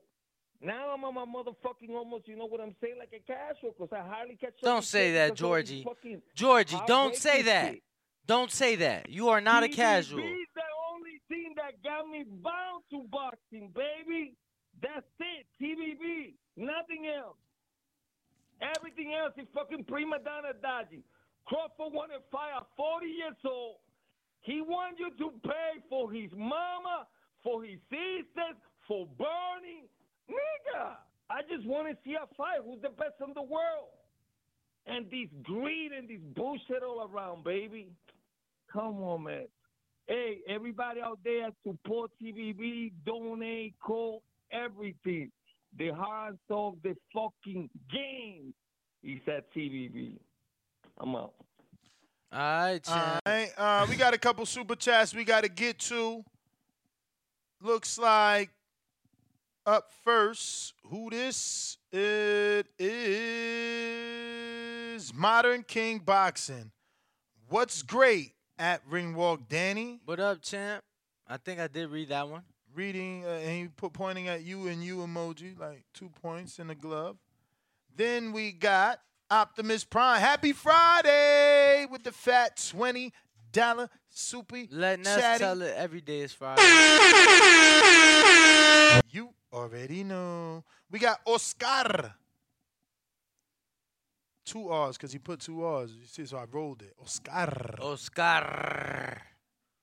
Now I'm on my motherfucking almost, you know what I'm saying, like a casual because I hardly catch. up Don't say that, because all these Georgie. Georgie, don't say that. shit. Don't say that. You are not a casual. TVB the only thing that got me bound to boxing, baby. That's it. TBV. Nothing else. Everything else is fucking prima donna dodgy. Crawford wanted to fight at 40 years old. He wanted you to pay for his mama, for his sisters, for Bernie. Nigga, I just want to see a fight. Who's the best in the world? And this greed and this bullshit all around, baby. Come on, man. Hey, everybody out there, support TVB, donate, call, everything. The heart of the fucking game is at TVB. I'm out. All right, All right. Uh, we got a couple super chats we got to get to. Looks like up first, who this? It is Modern King Boxing. What's great at Ringwalk Danny? What up, champ? I think I did read that one. Reading, uh, and he put pointing at you and you emoji, like two points in the glove. Then we got Optimus Prime. Happy Friday with the fat twenty dollar soupy Letting us chatty. tell it every day is Friday. You already know. We got Oscar. Two R's because he put two R's. You see, so I rolled it. Oscar. Oscar.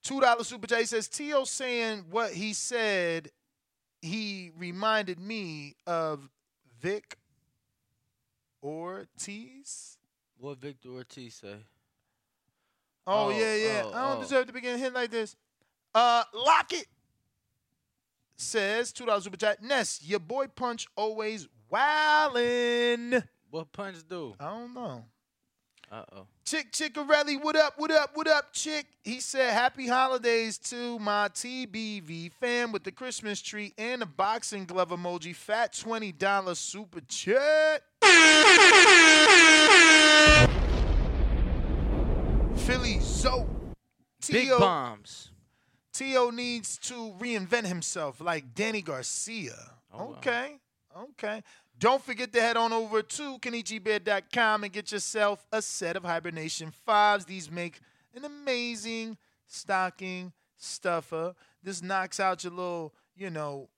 Two dollar super chat. He says T.O. saying what he said. He reminded me of Vic Ortiz. What Victor Ortiz say? Oh, Oh, yeah, yeah. oh, I don't oh. deserve to begin a hit like this. Uh, Lockett says two dollars super chat. Ness, your boy Punch always wildin'. What punch do? I don't know. Uh oh. Chick Chickarelli, what up, what up, what up, Chick? He said, Happy holidays to my TBV fam with the Christmas tree and the boxing glove emoji. Fat $20 super chat. Philly Zoe. Big bombs. T.O. needs to reinvent himself like Danny Garcia. Oh, okay, okay. Don't forget to head on over to KenichiBear.com and get yourself a set of Hibernation 5s. These make an amazing stocking stuffer. This knocks out your little, you know,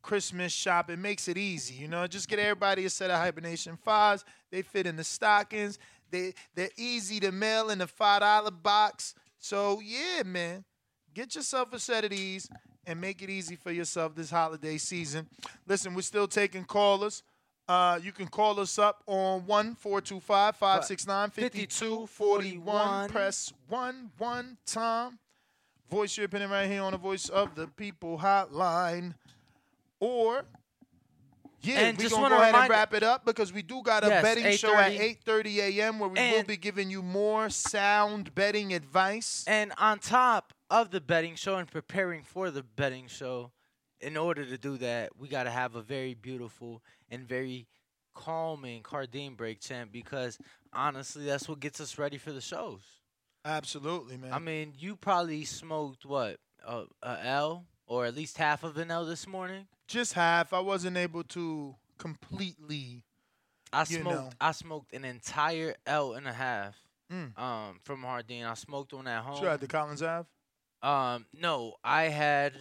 Christmas shop. It makes it easy, you know. Just get everybody a set of Hibernation 5s. They fit in the stockings. They they're easy to mail in the five dollar box. So yeah, man, get yourself a set of these and make it easy for yourself this holiday season. Listen, we're still taking callers. Uh, you can call us up on 1 425 569 5241. Press 1 1 time. Voice your opinion right here on the Voice of the People hotline. Or, yeah, And we're to go ahead and wrap it up because we do got a Yes, betting show at 8:30. 8.30 a.m. where we will be giving you more sound betting advice. And on top of the betting show and preparing for the betting show, in order to do that, we got to have a very beautiful and very calming Cardine break, champ, because honestly, that's what gets us ready for the shows. Absolutely, man. I mean, you probably smoked what a, a L or at least half of an L this morning. Just half. I wasn't able to completely. I smoked. know. I smoked an entire L and a half. Mm. Um, from Hardin. I smoked one at home. Sure, at the Collins Ave. Um, no, I had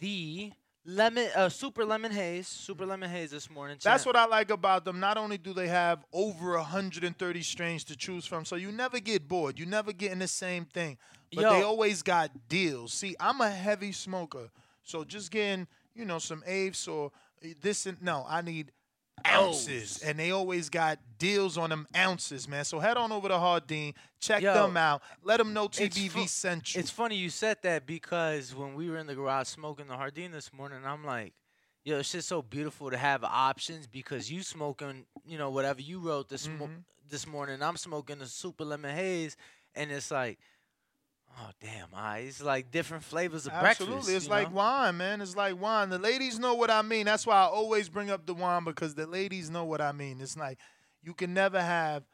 the lemon, uh, super lemon haze, super lemon haze this morning. That's what I like about them. Not only do they have over 130 strains to choose from, so you never get bored. You never get in the same thing. But Yo. they always got deals. See, I'm a heavy smoker, so just getting you know some apes or this and no, I need ounces, and they always got deals on them ounces, man. So head on over to Hardin, check Yo. them out, let them know TBV fu- sent you. It's funny you said that because when we were in the garage smoking the Hardin this morning, I'm like, yo, it's just so beautiful to have options because you smoking, you know, whatever you wrote this Mm-hmm. this morning. I'm smoking the super lemon haze, and it's like, oh damn, I it's like different flavors of Absolutely, breakfast. it's you like know? wine, man. It's like wine. The ladies know what I mean. That's why I always bring up the wine because the ladies know what I mean. It's like you can never have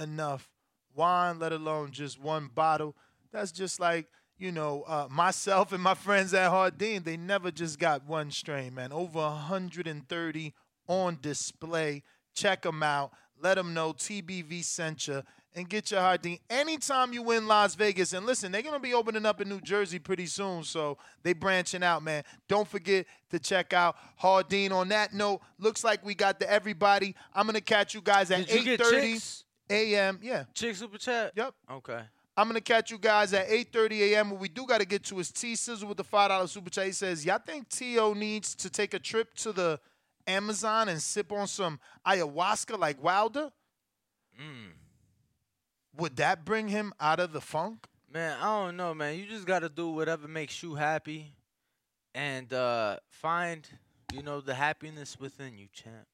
enough wine, let alone just one bottle. That's just like you know uh, myself and my friends at Hardin. They never just got one strain, man. Over 130 on display. Check them out. Let them know TBV sent you and get your Hardin anytime you win Las Vegas. And listen, they're gonna be opening up in New Jersey pretty soon, so they branching out, man. Don't forget to check out Hardin. On that note, looks like we got the everybody. I'm gonna catch you guys at Did 8:30 a.m. Yeah, chick super chat. Yep. Okay. I'm gonna catch you guys at 8:30 a.m. What we do got to get to is T Sizzle with the five dollar super chat. He says, "Y'all think T.O. needs to take a trip to the Amazon and sip on some ayahuasca like Wilder? Mm. Would that bring him out of the funk?" Man, I don't know, man. You just gotta do whatever makes you happy, and uh, find, you know, the happiness within you, champ.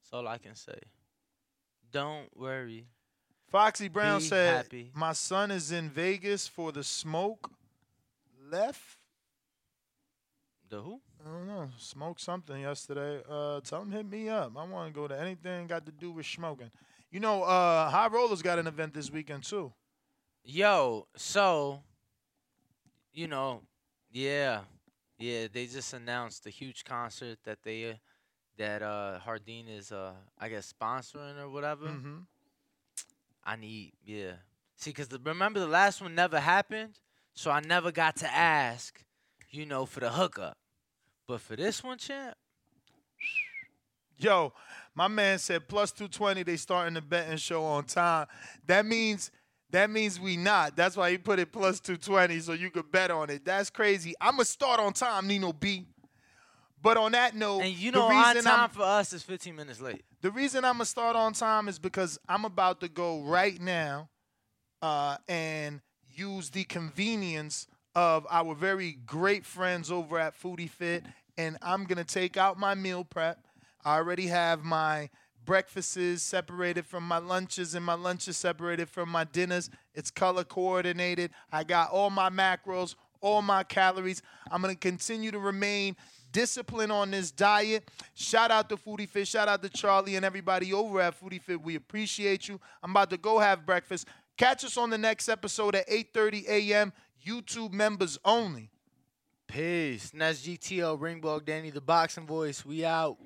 That's all I can say. Don't worry. Foxy Brown Be said, happy. "My son is in Vegas for the smoke left." The who? I don't know. Smoked something yesterday. Uh, tell him hit me up. I want to go to anything got to do with smoking. You know, uh, High Rollers got an event this weekend too. Yo, so, you know, yeah, yeah. They just announced a huge concert that they, uh, that uh Hardin is, uh, I guess, sponsoring or whatever. Mm-hmm. I need, yeah. See, cause the, remember the last one never happened, so I never got to ask, you know, for the hookup. But for this one, champ, Yo, my man said plus two twenty. They starting the betting show on time. That means that means we not. That's why he put it plus two twenty so you could bet on it. That's crazy. I'ma start on time, Nino B. But on that note, and you the know, on time I'm- for us is 15 minutes late. The reason I'm gonna start on time is because I'm about to go right now uh, and use the convenience of our very great friends over at Foodie Fit, and I'm gonna take out my meal prep. I already have my breakfasts separated from my lunches, and my lunches separated from my dinners. It's color coordinated. I got all my macros, all my calories. I'm gonna continue to remain discipline on this diet. Shout out to Foodie Fit. Shout out to Charlie and everybody over at Foodie Fit. We appreciate you. I'm about to go have breakfast. Catch us on the next episode at 8:30 a.m. YouTube members only. Peace. And that's GTO Ringwalk Danny, the boxing voice. We out.